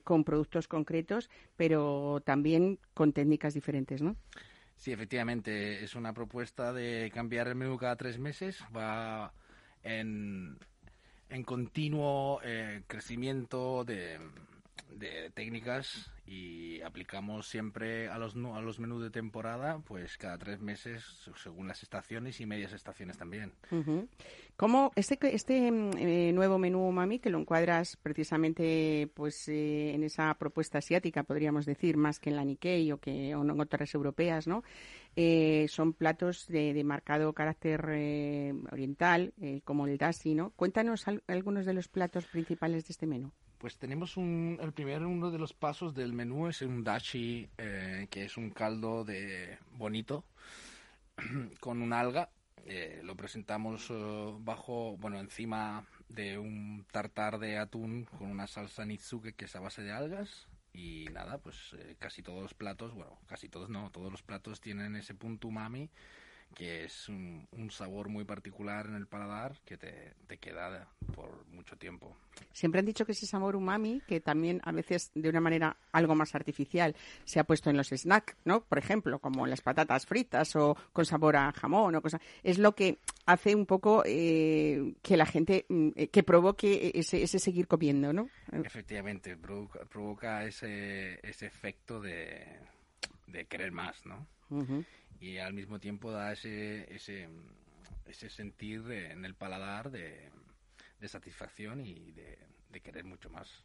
[SPEAKER 1] con productos concretos, pero también con técnicas diferentes, ¿no?
[SPEAKER 5] Sí, efectivamente, es una propuesta de cambiar el menú cada tres meses. Va en, en continuo eh, crecimiento de, de técnicas y aplicamos siempre a los, a los menús de temporada, pues cada tres meses, según las estaciones y medias estaciones también.
[SPEAKER 1] ¿Cómo este, este eh, nuevo menú Mami, que lo encuadras precisamente pues eh, en esa propuesta asiática, podríamos decir, más que en la Nikkei o, que, o en otras europeas, ¿no? Eh, son platos de, de marcado carácter oriental, como el dashi, ¿no? Cuéntanos algunos de los platos principales de este menú.
[SPEAKER 5] Pues tenemos un, el primer uno de los pasos del menú es un dashi, eh, que es un caldo de bonito con un alga. Eh, lo presentamos eh, bajo, bueno, encima de un tartar de atún con una salsa nitsuke que es a base de algas. Y nada, pues casi todos los platos, bueno, casi todos no, todos los platos tienen ese punto umami que es un, sabor muy particular en el paladar que te, te, queda por mucho tiempo.
[SPEAKER 1] Siempre han dicho que ese sabor umami, que también a veces de una manera algo más artificial se ha puesto en los snacks, ¿no? Por ejemplo, como las patatas fritas o con sabor a jamón o cosas, es lo que hace un poco eh, que la gente, mm, eh, que provoque ese, ese seguir comiendo, ¿no?
[SPEAKER 5] Efectivamente, provoca, ese, ese efecto de, de querer más, ¿no? Y al mismo tiempo da ese, ese, ese sentir en el paladar de, satisfacción y de, querer mucho más.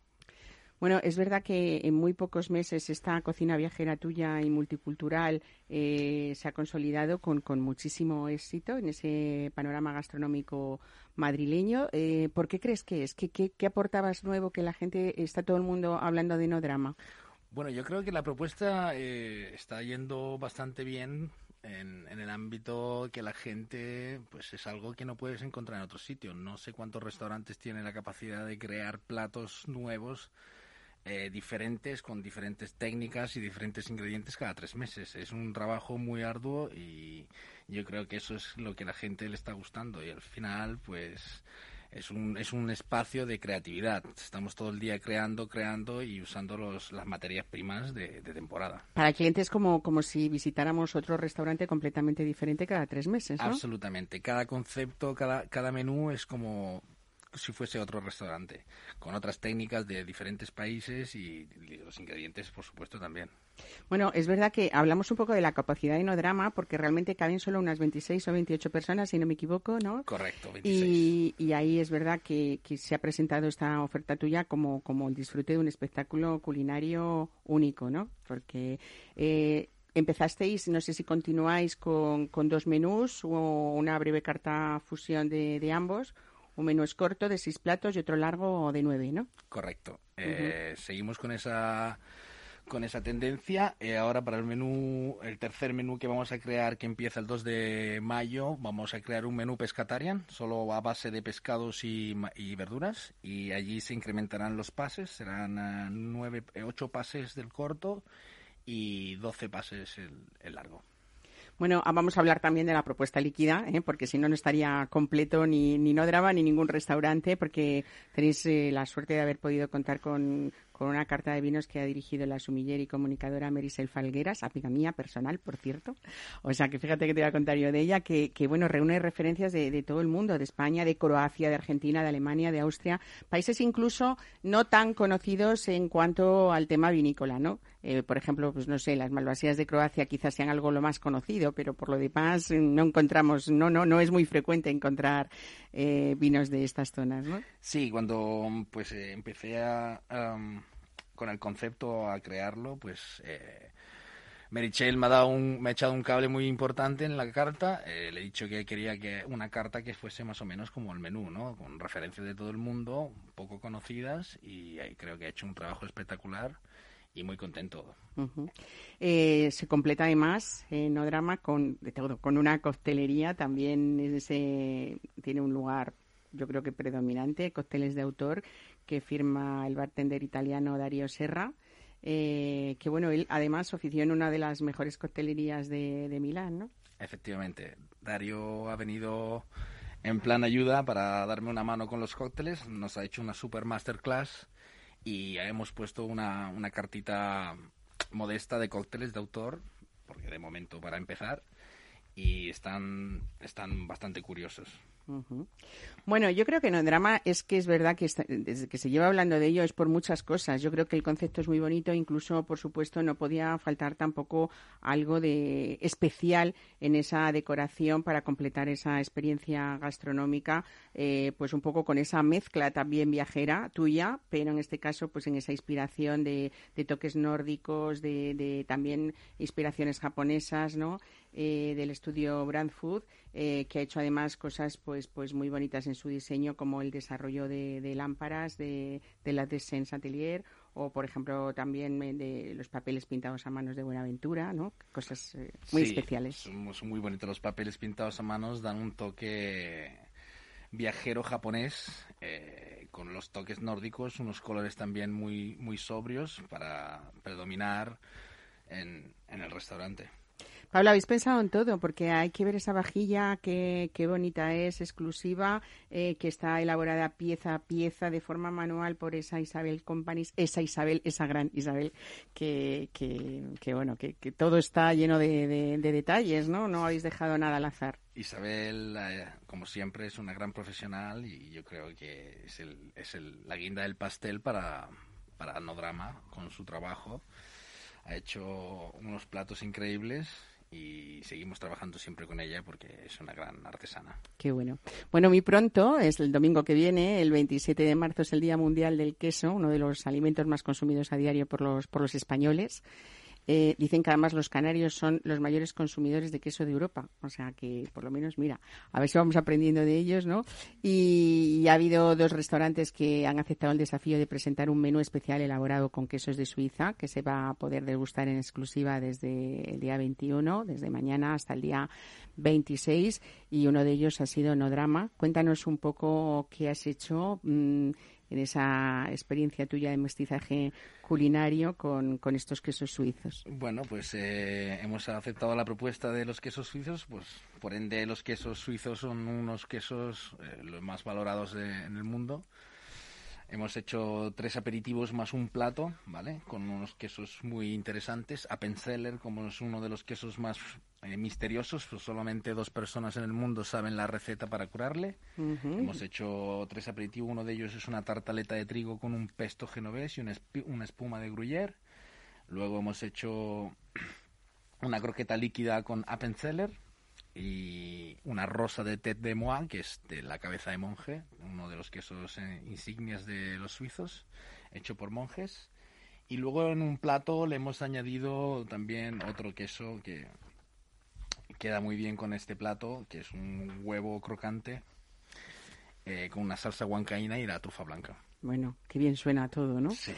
[SPEAKER 1] Bueno, es verdad que en muy pocos meses esta cocina viajera tuya y multicultural eh, se ha consolidado con, con, muchísimo éxito en ese panorama gastronómico madrileño. Eh, ¿Por qué crees que es? ¿Qué, qué, qué aportabas nuevo que la gente, está todo el mundo hablando de no drama?
[SPEAKER 5] Bueno, yo creo que la propuesta eh, está yendo bastante bien en, el ámbito que la gente, pues es algo que no puedes encontrar en otro sitio. No sé cuántos restaurantes tienen la capacidad de crear platos nuevos, eh, diferentes, con diferentes técnicas y diferentes ingredientes cada tres meses. Es un trabajo muy arduo y yo creo que eso es lo que la gente le está gustando. Y al final, pues es un, es un espacio de creatividad. Estamos todo el día creando, creando y usando los, las materias primas de, temporada.
[SPEAKER 1] Para el cliente es como, como si visitáramos otro restaurante completamente diferente cada tres meses, ¿no?
[SPEAKER 5] Absolutamente. Cada concepto, cada, cada menú es como si fuese otro restaurante, con otras técnicas de diferentes países y los ingredientes, por supuesto, también.
[SPEAKER 1] Bueno, es verdad que hablamos un poco de la capacidad de Inodrama, porque realmente caben solo unas 26 o 28 personas, si no me equivoco, ¿no?
[SPEAKER 5] Correcto,
[SPEAKER 1] 26. Y, ahí es verdad que, se ha presentado esta oferta tuya como, como el disfrute de un espectáculo culinario único, ¿no? Porque... Eh, empezasteis, no sé si continuáis con, con, dos menús o una breve carta fusión de, de ambos, un menú es corto de seis platos y otro largo de nueve, ¿no?
[SPEAKER 5] Correcto. Eh, seguimos con esa con esa tendencia. Eh, ahora para el menú, el tercer menú que vamos a crear, que empieza el 2 de mayo, vamos a crear un menú pescatarian, solo a base de pescados y, verduras. Y allí se incrementarán los pases, serán uh, nueve, ocho pases del corto y 12 pases el largo.
[SPEAKER 1] Bueno, ah, vamos a hablar también de la propuesta líquida, ¿eh? porque si no, no estaría completo ni, ni No Drama ni ningún restaurante, porque tenéis eh, la suerte de haber podido contar con, con una carta de vinos que ha dirigido la sumiller y comunicadora Merisel Falgueras, amiga mía personal, por cierto. O sea, que fíjate que te voy a contar yo de ella, que, que bueno, reúne referencias de, de, todo el mundo, de España, de Croacia, de Argentina, de Alemania, de Austria, países incluso no tan conocidos en cuanto al tema vinícola, ¿no? Eh, por ejemplo, pues no sé, las malvasías de Croacia quizás sean algo lo más conocido, pero por lo demás no encontramos, no, no, no es muy frecuente encontrar eh, vinos de estas zonas, ¿no?
[SPEAKER 5] Sí, cuando pues eh, empecé a, con el concepto a crearlo, pues eh, Merichel me ha dado un, me ha echado un cable muy importante en la carta. Eh, le he dicho que quería que una carta que fuese más o menos como el menú, ¿no? Con referencias de todo el mundo, poco conocidas, y creo que ha hecho un trabajo espectacular y muy contento.
[SPEAKER 1] Uh -huh. eh, se completa además eh, No Drama con de todo, con una coctelería también ese, tiene un lugar yo creo que predominante, cócteles de autor que firma el bartender italiano Darío Serra. Eh, que bueno, él además ofició en una de las mejores coctelerías de, de Milán, ¿no?
[SPEAKER 5] Efectivamente, Darío ha venido en plan ayuda para darme una mano con los cócteles, nos ha hecho una super masterclass y hemos puesto una, una cartita modesta de cócteles de autor, porque de momento para empezar, y están, están bastante curiosos.
[SPEAKER 1] Bueno, yo creo que no drama es que es verdad que está, desde que se lleva hablando de ello es por muchas cosas. Yo creo que el concepto es muy bonito, incluso, por supuesto, no podía faltar tampoco algo de especial en esa decoración para completar esa experiencia gastronómica, eh, pues un poco con esa mezcla también viajera tuya, pero en este caso, pues en esa inspiración de, de toques nórdicos, de, de, también inspiraciones japonesas, ¿no? Eh, del estudio Brand Food, eh, que ha hecho además cosas pues, pues muy bonitas en su diseño, como el desarrollo de, de lámparas de, de la Descens Atelier o, por ejemplo, también de los papeles pintados a manos de Buenaventura, ¿no? Cosas eh, muy
[SPEAKER 5] sí,
[SPEAKER 1] especiales.
[SPEAKER 5] Son, son muy bonitos los papeles pintados a manos, dan un toque viajero japonés eh, con los toques nórdicos, unos colores también muy, muy sobrios para predominar en, en el restaurante.
[SPEAKER 1] Pablo, habéis pensado en todo, porque hay que ver esa vajilla, qué, qué bonita es, exclusiva, eh, que está elaborada pieza a pieza de forma manual por esa Isabel Companies, esa Isabel, esa gran Isabel, que, que, que bueno, que, que, todo está lleno de, de, de, detalles, ¿no? No habéis dejado nada al azar.
[SPEAKER 5] Isabel, eh, como siempre, es una gran profesional y yo creo que es, el, es el, la guinda del pastel para, para No Drama con su trabajo. Ha hecho unos platos increíbles y seguimos trabajando siempre con ella porque es una gran artesana.
[SPEAKER 1] Qué bueno. Bueno, muy pronto, es el domingo que viene, el 27 de marzo es el Día Mundial del Queso, uno de los alimentos más consumidos a diario por los, por los españoles. Eh, dicen que además los canarios son los mayores consumidores de queso de Europa. O sea que, por lo menos, mira, a ver si vamos aprendiendo de ellos, ¿no? Y, ha habido dos restaurantes que han aceptado el desafío de presentar un menú especial elaborado con quesos de Suiza, que se va a poder degustar en exclusiva desde el día 21, desde mañana hasta el día 26. Y uno de ellos ha sido No Drama. Cuéntanos un poco qué has hecho. Mmm, en esa experiencia tuya de mestizaje culinario con, con estos quesos suizos?
[SPEAKER 5] Bueno, pues eh, hemos aceptado la propuesta de los quesos suizos, pues por ende los quesos suizos son unos quesos eh, los más valorados de, en el mundo. Hemos hecho tres aperitivos más un plato, ¿vale? Con unos quesos muy interesantes. Appenzeller, como es uno de los quesos más eh, misteriosos, pues solamente dos personas en el mundo saben la receta para curarle. Uh -huh. Hemos hecho tres aperitivos, uno de ellos es una tartaleta de trigo con un pesto genovés y una, una espuma de gruyère. Luego hemos hecho una croqueta líquida con Appenzeller, y una rosa de tête de moine, que es de la cabeza de monje, uno de los quesos eh, insignias de los suizos, hecho por monjes. Y luego en un plato le hemos añadido también otro queso que queda muy bien con este plato, que es un huevo crocante eh, con una salsa huancaína y la trufa blanca.
[SPEAKER 1] Bueno, qué bien suena todo, ¿no?
[SPEAKER 5] Sí.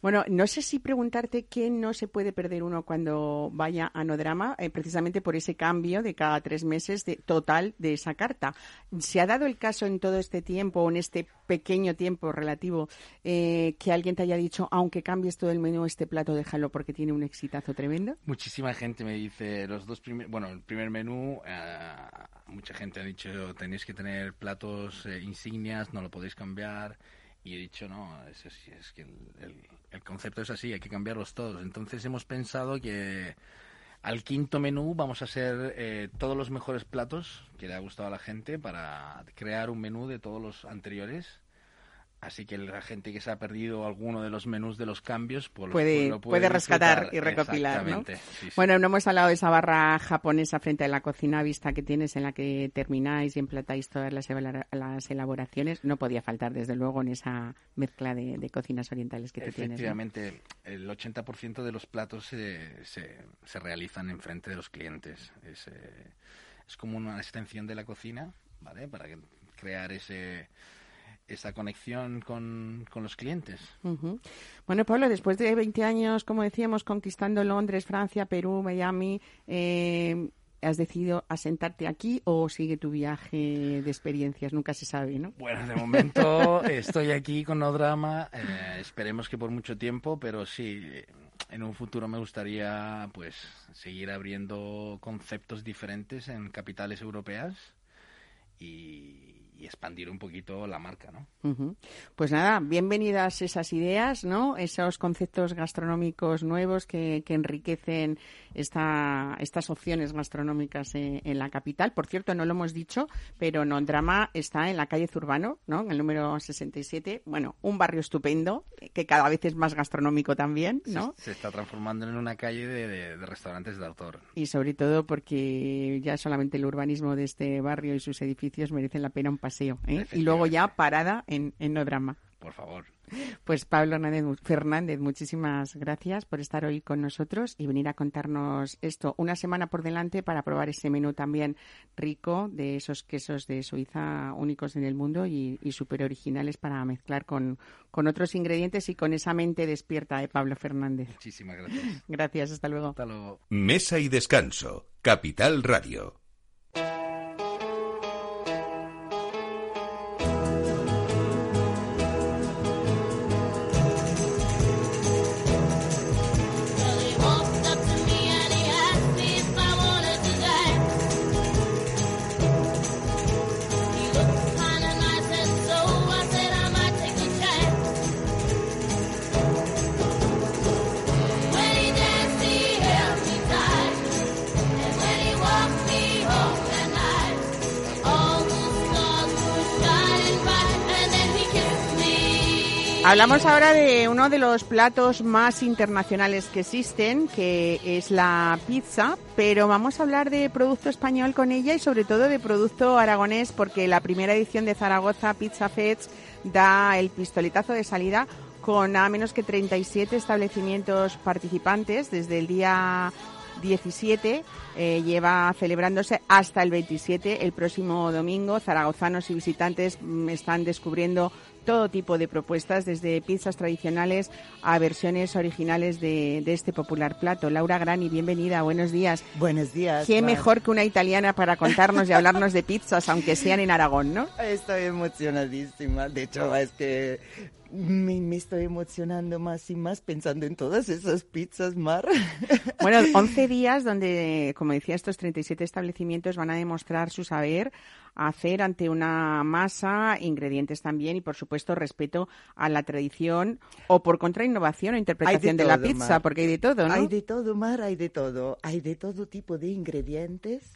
[SPEAKER 1] Bueno, no sé si preguntarte qué no se puede perder uno cuando vaya a Nodrama, eh, precisamente por ese cambio de cada tres meses de, total de esa carta. ¿Se ha dado el caso en todo este tiempo, o en este pequeño tiempo relativo, eh, que alguien te haya dicho, aunque cambies todo el menú, este plato déjalo porque tiene un exitazo tremendo?
[SPEAKER 5] Muchísima gente me dice, los dos primeros, bueno, el primer menú, eh, mucha gente ha dicho, tenéis que tener platos insignias, no lo podéis cambiar. Y he dicho, no, es, es que el, el concepto es así, hay que cambiarlos todos. Entonces hemos pensado que al quinto menú vamos a hacer eh, todos los mejores platos que le ha gustado a la gente para crear un menú de todos los anteriores Así que la gente que se ha perdido alguno de los menús de los cambios pues
[SPEAKER 1] puede,
[SPEAKER 5] lo
[SPEAKER 1] puede, rescatar y recopilar. ¿no? Bueno, no hemos hablado de esa barra japonesa frente a la cocina vista que tienes en la que termináis y emplatáis todas las, las elaboraciones. No podía faltar, desde luego, en esa mezcla de, cocinas orientales que tú tienes.
[SPEAKER 5] Efectivamente, el 80% de los platos se, se, se, realizan en frente de los clientes. Es, eh, es como una extensión de la cocina, ¿vale? Para crear ese esa conexión con, los clientes.
[SPEAKER 1] Bueno, Pablo, después de 20 años, como decíamos, conquistando Londres, Francia, Perú, Miami, eh, ¿has decidido asentarte aquí o sigue tu viaje de experiencias? Nunca se sabe, ¿no?
[SPEAKER 5] Bueno, de momento estoy aquí con No Drama. Eh, esperemos que por mucho tiempo, pero sí, en un futuro me gustaría pues seguir abriendo conceptos diferentes en capitales europeas y y expandir un poquito la marca, ¿no?
[SPEAKER 1] Pues nada, bienvenidas esas ideas, ¿no? Esos conceptos gastronómicos nuevos que, que enriquecen esta, estas opciones gastronómicas en, la capital. Por cierto, no lo hemos dicho, pero Nondrama está en la calle Zurbano, ¿no? En el número 67. Bueno, un barrio estupendo, que cada vez es más gastronómico también, ¿no?
[SPEAKER 5] Se, está transformando en una calle de, restaurantes de autor.
[SPEAKER 1] Y sobre todo porque ya solamente el urbanismo de este barrio y sus edificios merecen la pena un paseo. ¿eh? Y luego ya parada en, en no drama.
[SPEAKER 5] Por favor.
[SPEAKER 1] Pues Pablo Fernández, muchísimas gracias por estar hoy con nosotros y venir a contarnos esto. Una semana por delante para probar ese menú también rico de esos quesos de Suiza únicos en el mundo y, y súper originales para mezclar con, con, otros ingredientes y con esa mente despierta de Pablo Fernández.
[SPEAKER 5] Muchísimas gracias.
[SPEAKER 1] Gracias, hasta luego.
[SPEAKER 5] Hasta luego.
[SPEAKER 2] Mesa y descanso, Capital Radio.
[SPEAKER 1] Hablamos ahora de uno de los platos más internacionales que existen, que es la pizza, pero vamos a hablar de producto español con ella y sobre todo de producto aragonés, porque la primera edición de Zaragoza Pizza Fest da el pistoletazo de salida con a menos que 37 establecimientos participantes desde el día 17 eh, lleva celebrándose hasta el 27 el próximo domingo. Zaragozanos y visitantes mm, están descubriendo todo tipo de propuestas, desde pizzas tradicionales a versiones originales de, este popular plato. Laura Grani, bienvenida, buenos días.
[SPEAKER 6] Buenos días.
[SPEAKER 1] Qué mejor que una italiana para contarnos y hablarnos de pizzas, aunque sean en Aragón, ¿no?
[SPEAKER 6] Estoy emocionadísima. De hecho, es que me, estoy emocionando más y más pensando en todas esas pizzas, Mar.
[SPEAKER 1] Bueno, 11 días donde, como decía, estos 37 establecimientos van a demostrar su saber hacer ante una masa, ingredientes también y, por supuesto, respeto a la tradición o, por contra, innovación o interpretación de, la pizza, porque hay de todo, ¿no?
[SPEAKER 6] Hay de todo, Mar, hay de todo. Hay de todo tipo de ingredientes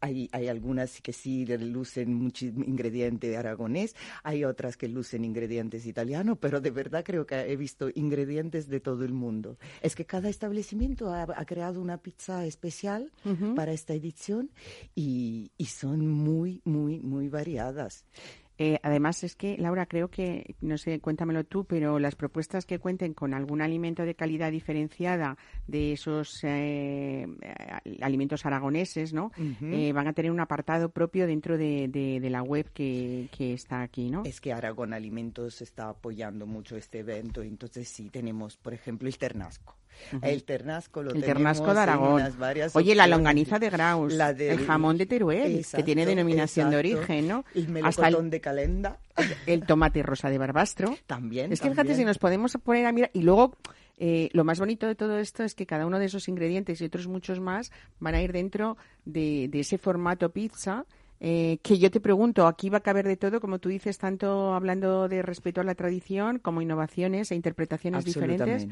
[SPEAKER 6] hay, hay algunas que sí lucen mucho ingrediente aragonés, hay otras que lucen ingredientes italianos, pero de verdad creo que he visto ingredientes de todo el mundo. Es que cada establecimiento ha, creado una pizza especial para esta edición y, y son muy, muy, muy variadas.
[SPEAKER 1] Eh, además es que, Laura, creo que, no sé, cuéntamelo tú, pero las propuestas que cuenten con algún alimento de calidad diferenciada de esos eh, alimentos aragoneses, ¿no? Eh, van a tener un apartado propio dentro de, de, la web que, que, está aquí, ¿no?
[SPEAKER 6] Es que Aragón Alimentos está apoyando mucho este evento, entonces sí tenemos, por ejemplo, el ternasco. El ternasco lo
[SPEAKER 1] el ternasco de Aragón. Oye, la longaniza de Graus, el jamón de Teruel, que tiene denominación de origen, ¿no?
[SPEAKER 6] El melocotón de Calenda.
[SPEAKER 1] El tomate rosa de Barbastro.
[SPEAKER 6] También.
[SPEAKER 1] Es que fíjate, si nos podemos poner a mirar. Y luego, eh, lo más bonito de todo esto es que cada uno de esos ingredientes y otros muchos más van a ir dentro de, de ese formato pizza eh, que yo te pregunto, aquí va a caber de todo, como tú dices, tanto hablando de respeto a la tradición como innovaciones e interpretaciones diferentes.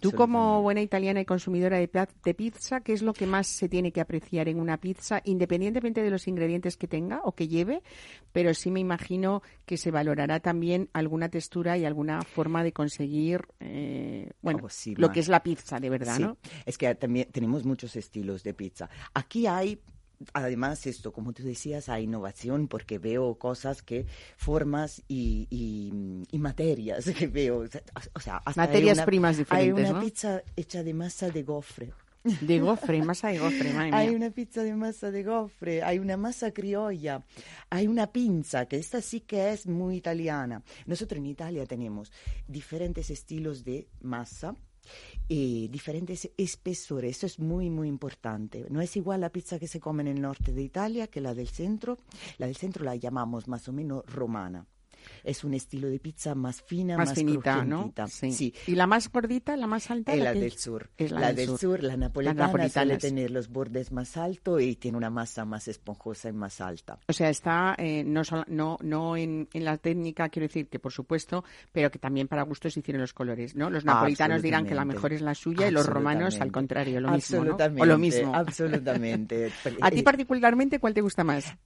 [SPEAKER 1] Tú como buena italiana y consumidora de, de, pizza, ¿qué es lo que más se tiene que apreciar en una pizza, independientemente de los ingredientes que tenga o que lleve? Pero sí me imagino que se valorará también alguna textura y alguna forma de conseguir, eh, bueno, oh, lo que es la pizza, de verdad, ¿no?
[SPEAKER 6] Es que también tenemos muchos estilos de pizza. Aquí hay además esto, como tú decías, hay innovación porque veo cosas que formas y, y, materias que veo, o sea,
[SPEAKER 1] materias primas diferentes.
[SPEAKER 6] Hay una pizza hecha de masa de gofre.
[SPEAKER 1] De gofre, masa de gofre, madre
[SPEAKER 6] Hay una pizza de masa de gofre, hay una masa criolla, hay una pinza, que esta sí que es muy italiana. Nosotros en Italia tenemos diferentes estilos de masa y diferentes espesores. Eso es muy, muy importante. No es igual la pizza que se come en el norte de Italia que la del centro. La del centro la llamamos más o menos romana es un estilo de pizza más fina, más, finita, ¿no?
[SPEAKER 1] Sí. ¿Y la más gordita, la más alta?
[SPEAKER 6] Es la, del sur. Es la, del, sur. la napolitana, la suele tener los bordes más altos y tiene una masa más esponjosa y más alta.
[SPEAKER 1] O sea, está eh, no, no, no en, en, la técnica, quiero decir que por supuesto, pero que también para gustos hicieron los colores, ¿no? Los napolitanos dirán que la mejor es la suya y los romanos al contrario, lo mismo, ¿no? O lo mismo.
[SPEAKER 6] Absolutamente.
[SPEAKER 1] ¿A ti particularmente cuál te gusta más?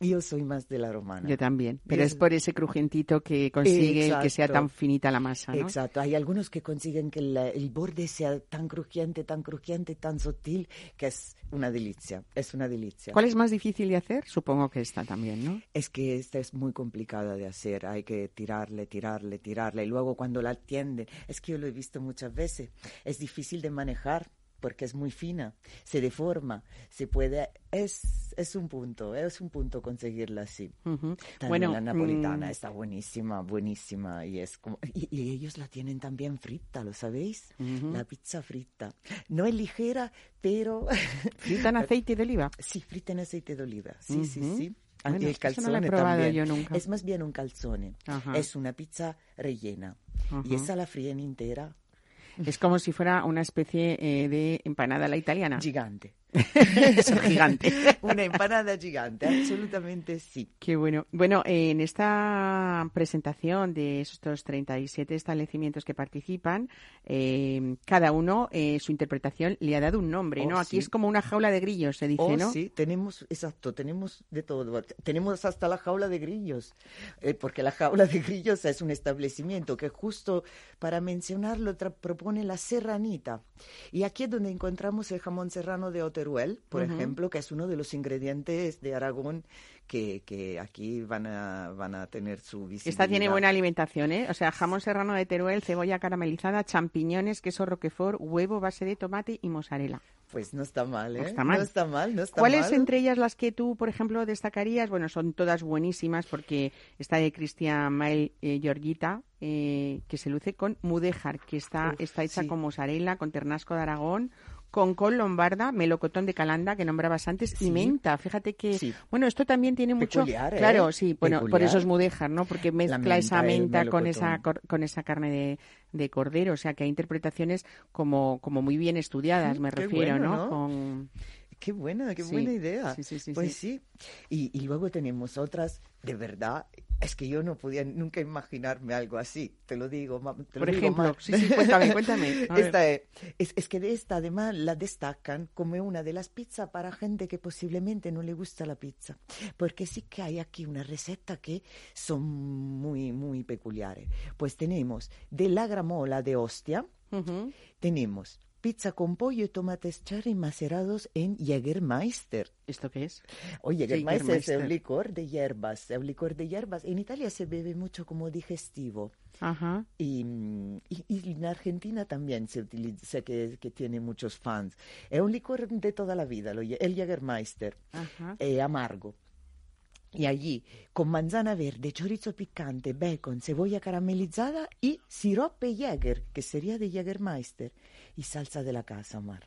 [SPEAKER 6] Yo soy más de la romana.
[SPEAKER 1] Yo también, pero es por ese crujientito que consigue que sea tan finita la masa, ¿no?
[SPEAKER 6] Exacto. Hay algunos que consiguen que el, borde sea tan crujiente, tan crujiente, tan sutil, que es una delicia, es una delicia.
[SPEAKER 1] ¿Cuál es más difícil de hacer? Supongo que esta también, ¿no?
[SPEAKER 6] Es que esta es muy complicada de hacer, hay que tirarle, tirarle, tirarle, y luego cuando la atienden, es que yo lo he visto muchas veces, es difícil de manejar porque es muy fina, se deforma, se puede, es, es un punto, es un punto conseguirla así. bueno, la napolitana mm, está buenísima, buenísima y es como, y, ellos la tienen también frita, ¿lo sabéis? La pizza frita. No es ligera, pero...
[SPEAKER 1] ¿Frita en aceite de oliva?
[SPEAKER 6] Sí, frita en aceite de oliva, sí, sí, sí.
[SPEAKER 1] y el calzone no también. Yo nunca.
[SPEAKER 6] Es más bien un calzone. Es una pizza rellena. Y esa la fríen entera
[SPEAKER 1] es como si fuera una especie eh, de empanada a la italiana.
[SPEAKER 6] Gigante.
[SPEAKER 1] es gigante.
[SPEAKER 6] Una empanada gigante, absolutamente sí.
[SPEAKER 1] Qué bueno. Bueno, en esta presentación de estos 37 establecimientos que participan, eh, cada uno eh, su interpretación le ha dado un nombre, ¿no? Oh, Aquí es como una jaula de grillos, se dice,
[SPEAKER 6] oh,
[SPEAKER 1] ¿no?
[SPEAKER 6] Sí, tenemos, exacto, tenemos de todo. Tenemos hasta la jaula de grillos, eh, porque la jaula de grillos es un establecimiento que justo para mencionarlo propone la serranita. Y aquí es donde encontramos el jamón serrano de Otero por ejemplo, que es uno de los ingredientes de Aragón que, que aquí van a, van a tener su visibilidad.
[SPEAKER 1] Esta tiene buena alimentación, ¿eh? O sea, jamón serrano de Teruel, cebolla caramelizada, champiñones, queso roquefort, huevo, base de tomate y mozzarella.
[SPEAKER 6] Pues no está mal, ¿eh?
[SPEAKER 1] No está mal.
[SPEAKER 6] No está mal, no está
[SPEAKER 1] ¿Cuáles entre ellas las que tú, por ejemplo, destacarías? Bueno, son todas buenísimas porque está de Cristian Mael eh, eh, que se luce con mudéjar, que está, está hecha con mozzarella, con ternasco de Aragón, con col lombarda, melocotón de calanda que nombrabas antes y menta. Fíjate que bueno, esto también tiene mucho
[SPEAKER 6] ¿eh?
[SPEAKER 1] claro, sí, bueno, por eso es mudéjar, ¿no? Porque mezcla esa menta con esa con esa carne de, de, cordero, o sea, que hay interpretaciones como como muy bien estudiadas, me refiero, ¿no? Con
[SPEAKER 6] Qué buena, qué buena idea. pues sí. Y, y, luego tenemos otras, de verdad, es que yo no podía nunca imaginarme algo así, te lo digo. Te
[SPEAKER 1] Por ejemplo, sí, sí, cuéntame, cuéntame.
[SPEAKER 6] Esta es, es, que de esta además la destacan como una de las pizzas para gente que posiblemente no le gusta la pizza, porque sí que hay aquí una receta que son muy, muy peculiares. Pues tenemos de la gramola de hostia, tenemos pizza con pollo y tomates cherry macerados en Jägermeister.
[SPEAKER 1] ¿Esto qué es?
[SPEAKER 6] O Jägermeister es un licor de hierbas, un licor de hierbas. En Italia se bebe mucho como digestivo.
[SPEAKER 1] Ajá.
[SPEAKER 6] Y, y, en Argentina también se utiliza, sé que, que, tiene muchos fans. Es un licor de toda la vida, el Jägermeister.
[SPEAKER 1] Ajá.
[SPEAKER 6] Es amargo. Y allí, con manzana verde, chorizo picante, bacon, cebolla caramelizada y sirope Jäger, que sería de Jägermeister, y salsa de la casa, Mar.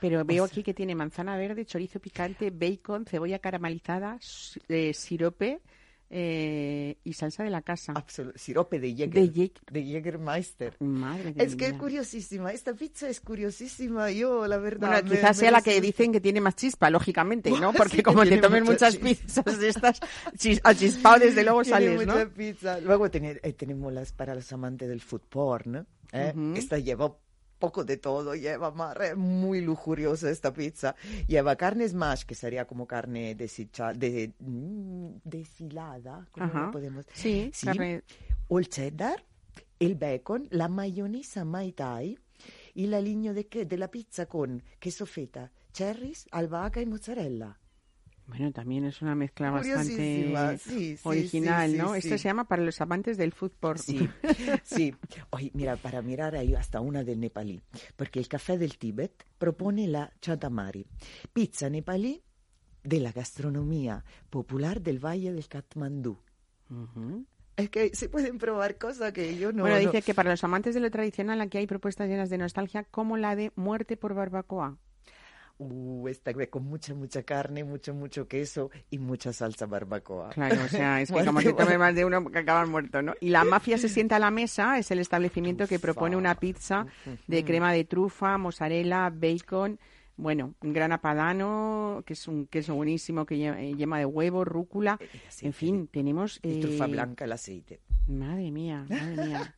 [SPEAKER 1] Pero veo aquí que tiene manzana verde, chorizo picante, bacon, cebolla caramelizada, eh, sirope eh, y salsa de la casa.
[SPEAKER 6] Sirope de Jäger. De, Jägermeister.
[SPEAKER 1] Madre
[SPEAKER 6] Es que es curiosísima. Esta pizza es curiosísima. Yo, la verdad.
[SPEAKER 1] Bueno, quizás sea la que dicen que tiene más chispa, lógicamente, ¿no? Porque como te tomen muchas pizzas de estas, chispado desde luego sales,
[SPEAKER 6] ¿no? pizza. Luego eh, tenemos las para los amantes del food porn. ¿eh? Esta llevó poco de todo, lleva mar, muy lujuriosa esta pizza. Lleva carne smash, que sería como carne deshicha, de, mm, deshilada, ¿cómo podemos
[SPEAKER 1] Sí, Carne...
[SPEAKER 6] O el cheddar, el bacon, la mayonesa mai tai y la línea de, de la pizza con queso feta, cherries, albahaca y mozzarella.
[SPEAKER 1] Bueno, también es una mezcla bastante original, ¿no? Esto se llama para los amantes del fútbol.
[SPEAKER 6] Sí, sí. Oye, mira, para mirar hay hasta una de nepalí, porque el café del Tíbet propone la chatamari, pizza nepalí de la gastronomía popular del Valle del Katmandú. Es que se pueden probar cosas que yo no.
[SPEAKER 1] Bueno, dice que para los amantes de lo tradicional aquí hay propuestas llenas de nostalgia, como la de muerte por barbacoa
[SPEAKER 6] uh, esta con mucha, mucha carne, mucho, mucho queso y mucha salsa barbacoa.
[SPEAKER 1] Claro, o sea, es que como se más de uno que acaban muerto, ¿no? Y la mafia se sienta a la mesa, es el establecimiento que propone una pizza de crema de trufa, mozzarella, bacon bueno, un gran apadano, que es un queso buenísimo que eh, lleva de huevo, rúcula. Eh, en fin, tenemos...
[SPEAKER 6] Y trufa eh, blanca, el aceite.
[SPEAKER 1] Madre mía, madre mía.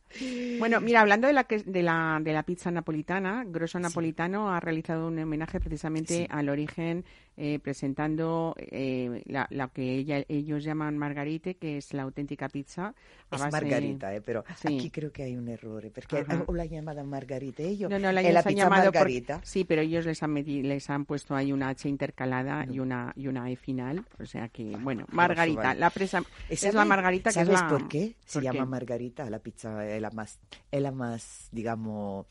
[SPEAKER 1] bueno, mira, hablando de la, de la, de la pizza napolitana, Grosso Napolitano ha realizado un homenaje precisamente al origen eh, presentando eh, la, que ella, ellos llaman margarite, que es la auténtica pizza.
[SPEAKER 6] es margarita, eh, pero aquí creo que hay un error, eh, porque o la llamada margarita, ellos,
[SPEAKER 1] no, no, la, la pizza margarita. sí, pero ellos les han, les han puesto ahí una H intercalada y una y una E final, o sea que, bueno, margarita, la presa, es la margarita que es la...
[SPEAKER 6] por qué se llama margarita? La pizza es la más, es la más, digamos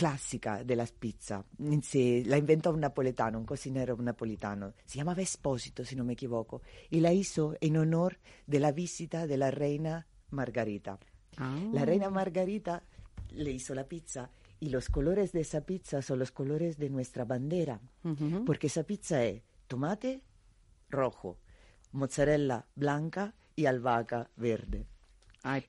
[SPEAKER 6] clásica de las pizzas. la inventó un napoletano, un cocinero napolitano. Se llamaba Espósito, si no me equivoco. Y la hizo en honor de la visita de la reina Margarita.
[SPEAKER 1] Ah.
[SPEAKER 6] La reina Margarita le hizo la pizza y los colores de esa pizza son los colores de nuestra bandera. Porque esa pizza es tomate rojo, mozzarella blanca y albahaca verde.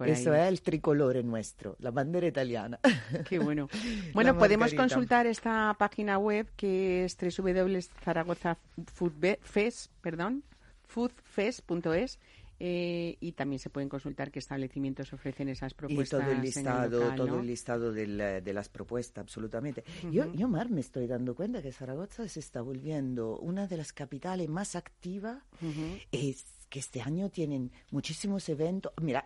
[SPEAKER 6] Eso es el tricolor nuestro, la bandera italiana.
[SPEAKER 1] Qué bueno. Bueno, podemos consultar esta página web que es www.zaragozafest, perdón, foodfest.es eh, y también se pueden consultar qué establecimientos ofrecen esas propuestas.
[SPEAKER 6] Y todo el listado, todo el listado de las propuestas, absolutamente. Yo, yo, Mar, me estoy dando cuenta que Zaragoza se está volviendo una de las capitales más activas. Es que este año tienen muchísimos eventos. Mira,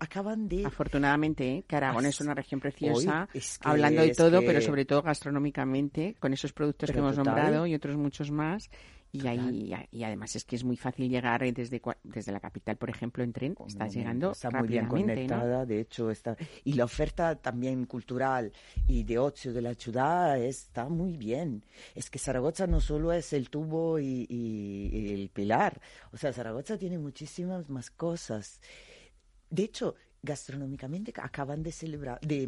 [SPEAKER 6] acaban de...
[SPEAKER 1] Afortunadamente, ¿eh? que Aragón es una región preciosa, hablando de todo, pero sobre todo gastronómicamente, con esos productos que hemos nombrado y otros muchos más. Y, ahí, y además es que es muy fácil llegar desde, desde la capital, por ejemplo, en tren. Estás llegando
[SPEAKER 6] está muy bien conectada, de hecho está y la oferta también cultural y de ocio de la ciudad está muy bien. Es que Zaragoza no solo es el tubo y, el pilar, o sea, Zaragoza tiene muchísimas más cosas. De hecho, gastronómicamente acaban de celebrar, de,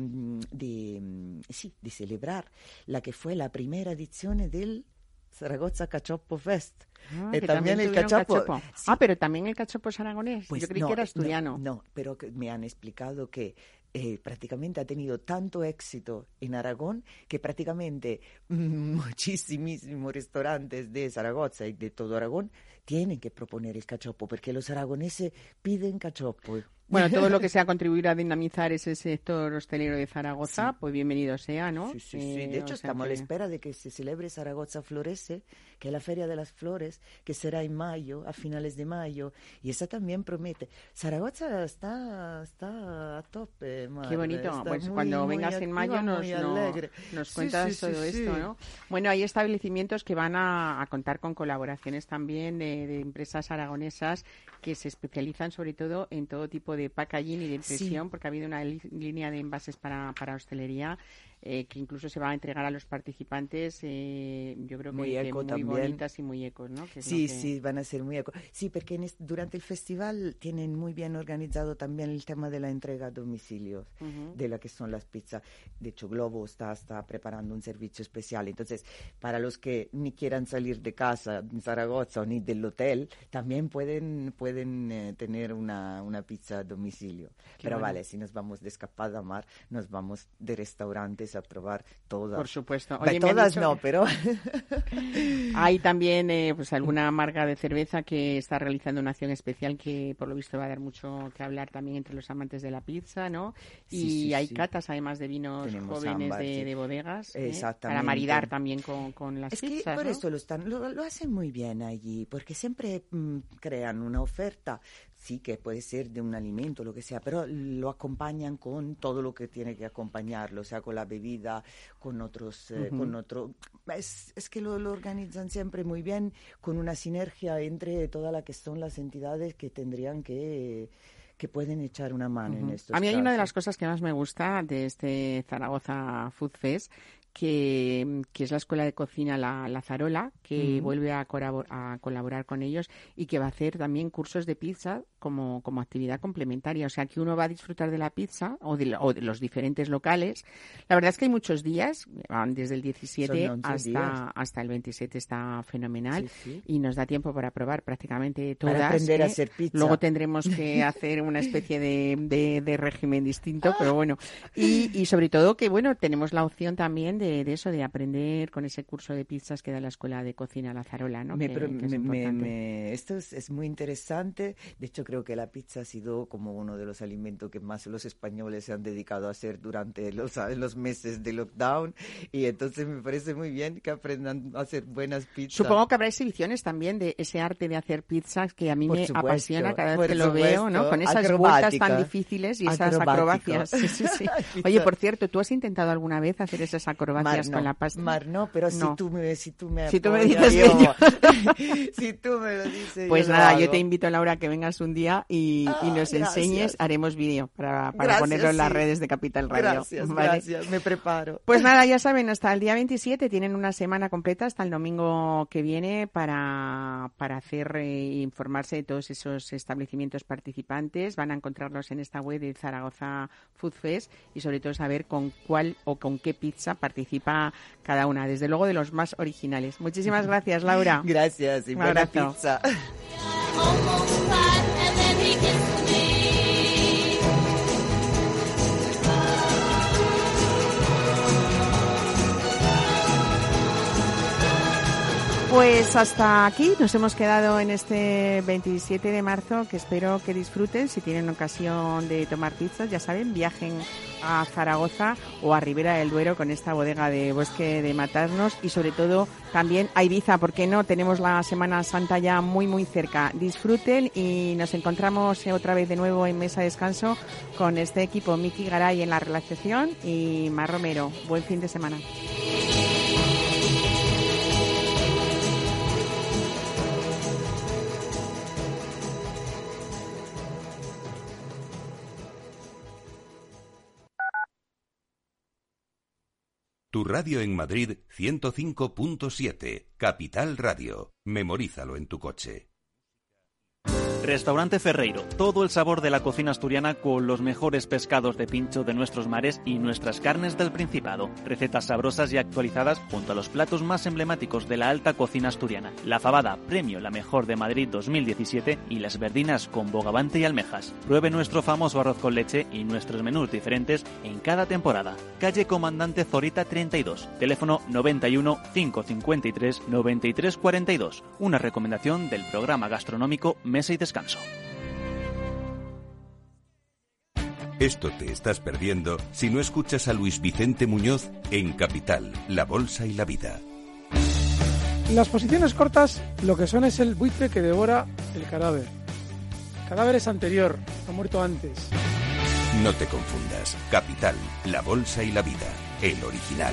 [SPEAKER 6] de, sí, de celebrar la que fue la primera edición del Zaragoza Cachopo Fest.
[SPEAKER 1] Ah, eh, también, el cachopo. Ah, pero también el cachopo es aragonés. Pues Yo creí que era asturiano.
[SPEAKER 6] No, pero me han explicado que eh, prácticamente ha tenido tanto éxito en Aragón que prácticamente muchísimos restaurantes de Zaragoza y de todo Aragón tienen que proponer el cachopo porque los aragoneses piden cachopo.
[SPEAKER 1] Bueno, todo lo que sea contribuir a dinamizar ese sector hostelero de Zaragoza, pues bienvenido sea, ¿no?
[SPEAKER 6] Sí, sí, sí. De eh, hecho, estamos a la espera de que se celebre Zaragoza Florece, que es la Feria de las Flores que será en mayo, a finales de mayo, y esa también promete. Zaragoza está, está a tope.
[SPEAKER 1] Qué bonito. Pues cuando vengas en mayo nos, nos, cuentas todo esto, ¿no? Bueno, hay establecimientos que van a, contar con colaboraciones también de, empresas aragonesas que se especializan sobre todo en todo tipo de packaging y de impresión, porque ha habido una línea de envases para, para hostelería eh, que incluso se va a entregar a los participantes, eh, yo creo que muy, muy bonitas y muy ecos, ¿no?
[SPEAKER 6] sí, sí, van a ser muy ecos. Sí, porque durante el festival tienen muy bien organizado también el tema de la entrega a domicilios, de lo que son las pizzas. De hecho, Globo está, está preparando un servicio especial. Entonces, para los que ni quieran salir de casa en Zaragoza o ni del hotel, también pueden, pueden eh, tener una, una pizza a domicilio. Pero vale, si nos vamos de escapada a mar, nos vamos de restaurantes a probar todas.
[SPEAKER 1] Por supuesto.
[SPEAKER 6] todas no, pero...
[SPEAKER 1] Hay también eh, pues alguna marca de cerveza que está realizando una acción especial que por lo visto va a dar mucho que hablar también entre los amantes de la pizza, ¿no? y hay catas además de vinos jóvenes de, bodegas ¿eh? para maridar también con, con las
[SPEAKER 6] es
[SPEAKER 1] pizzas.
[SPEAKER 6] Que por eso lo, están, lo, hacen muy bien allí, porque siempre mm, crean una oferta sí que puede ser de un alimento, lo que sea, pero lo acompañan con todo lo que tiene que acompañarlo, o sea, con la bebida, con otros, eh, con otro, es, es que lo, organizan siempre muy bien, con una sinergia entre todas las que son las entidades que tendrían que que pueden echar una mano en esto.
[SPEAKER 1] A mí hay una de las cosas que más me gusta de este Zaragoza Food Fest, que, es la Escuela de Cocina La, la Zarola, que vuelve a, a, colaborar con ellos y que va a hacer también cursos de pizza como, como actividad complementaria. O sea, que uno va a disfrutar de la pizza o de, los diferentes locales. La verdad es que hay muchos días, desde el 17 hasta, hasta el 27 está fenomenal y nos da tiempo para probar prácticamente todas.
[SPEAKER 6] Para aprender
[SPEAKER 1] a
[SPEAKER 6] ¿eh? hacer pizza.
[SPEAKER 1] Luego tendremos que hacer una especie de, de, régimen distinto, pero bueno. Y, y sobre todo que, bueno, tenemos la opción también de, de, eso, de aprender con ese curso de pizzas que da la Escuela de Cocina Lazarola, ¿no?
[SPEAKER 6] esto es, es muy interesante. De hecho, creo que la pizza ha sido como uno de los alimentos que más los españoles se han dedicado a hacer durante los, los meses de lockdown y entonces me parece muy bien que aprendan a hacer buenas pizzas.
[SPEAKER 1] Supongo que habrá exhibiciones también de ese arte de hacer pizzas que a mí me apasiona cada vez que lo veo, ¿no? Con esas vueltas tan difíciles y esas acrobacias. Oye, por cierto, ¿tú has intentado alguna vez hacer esas acrobacias con la pasta?
[SPEAKER 6] Mar, no, pero si tú me, si tú me,
[SPEAKER 1] si tú me dices
[SPEAKER 6] si tú me lo dices,
[SPEAKER 1] pues nada, yo te invito Laura que vengas un día y, y nos enseñes, haremos vídeo para, para ponerlo en las redes de Capital Radio.
[SPEAKER 6] Gracias, gracias, me preparo.
[SPEAKER 1] Pues nada, ya saben, hasta el día 27 tienen una semana completa, hasta el domingo que viene, para, para hacer e informarse de todos esos establecimientos participantes. Van a encontrarlos en esta web de Zaragoza Food Fest y sobre todo saber con cuál o con qué pizza participa cada una, desde luego de los más originales. Muchísimas gracias, Laura.
[SPEAKER 6] Gracias y buena pizza.
[SPEAKER 1] Pues hasta aquí nos hemos quedado en este 27 de marzo que espero que disfruten. Si tienen ocasión de tomar pizzas, ya saben, viajen a Zaragoza o a Ribera del Duero con esta bodega de Bosque de Matarnos y sobre todo también a Ibiza, porque no? Tenemos la Semana Santa ya muy muy cerca. Disfruten y nos encontramos otra vez de nuevo en Mesa de Descanso con este equipo Miki Garay en la relación y Mar Romero. Buen fin de semana.
[SPEAKER 2] Tu radio en Madrid 105.7, Capital Radio. Memorízalo en tu coche.
[SPEAKER 7] Restaurante Ferreiro, todo el sabor de la cocina asturiana con los mejores pescados de pincho de nuestros mares y nuestras carnes del Principado. Recetas sabrosas y actualizadas junto a los platos más emblemáticos de la alta cocina asturiana. La fabada, premio la mejor de Madrid 2017 y las verdinas con bogavante y almejas. Pruebe nuestro famoso arroz con leche y nuestros menús diferentes en cada temporada. Calle Comandante Zorita 32, teléfono 91 553 9342. Una recomendación del programa gastronómico Mesa y descanso.
[SPEAKER 2] Esto te estás perdiendo si no escuchas a Luis Vicente Muñoz en Capital, La Bolsa y la Vida.
[SPEAKER 8] Las posiciones cortas lo que son es el buitre que devora el cadáver. El cadáver es anterior, ha muerto antes.
[SPEAKER 9] No te confundas. Capital, la bolsa y la vida. El original.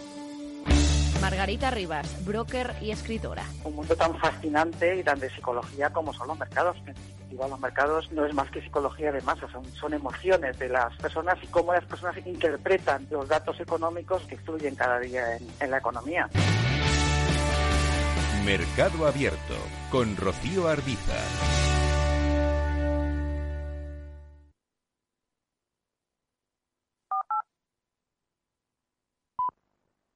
[SPEAKER 10] Margarita Rivas, broker y escritora.
[SPEAKER 11] Un mundo tan fascinante y tan de psicología como son los mercados. En definitiva, los mercados no es más que psicología de masas, son, son emociones de las personas y cómo las personas interpretan los datos económicos que influyen cada día en, en la economía.
[SPEAKER 9] Mercado Abierto con Rocío Arbiza.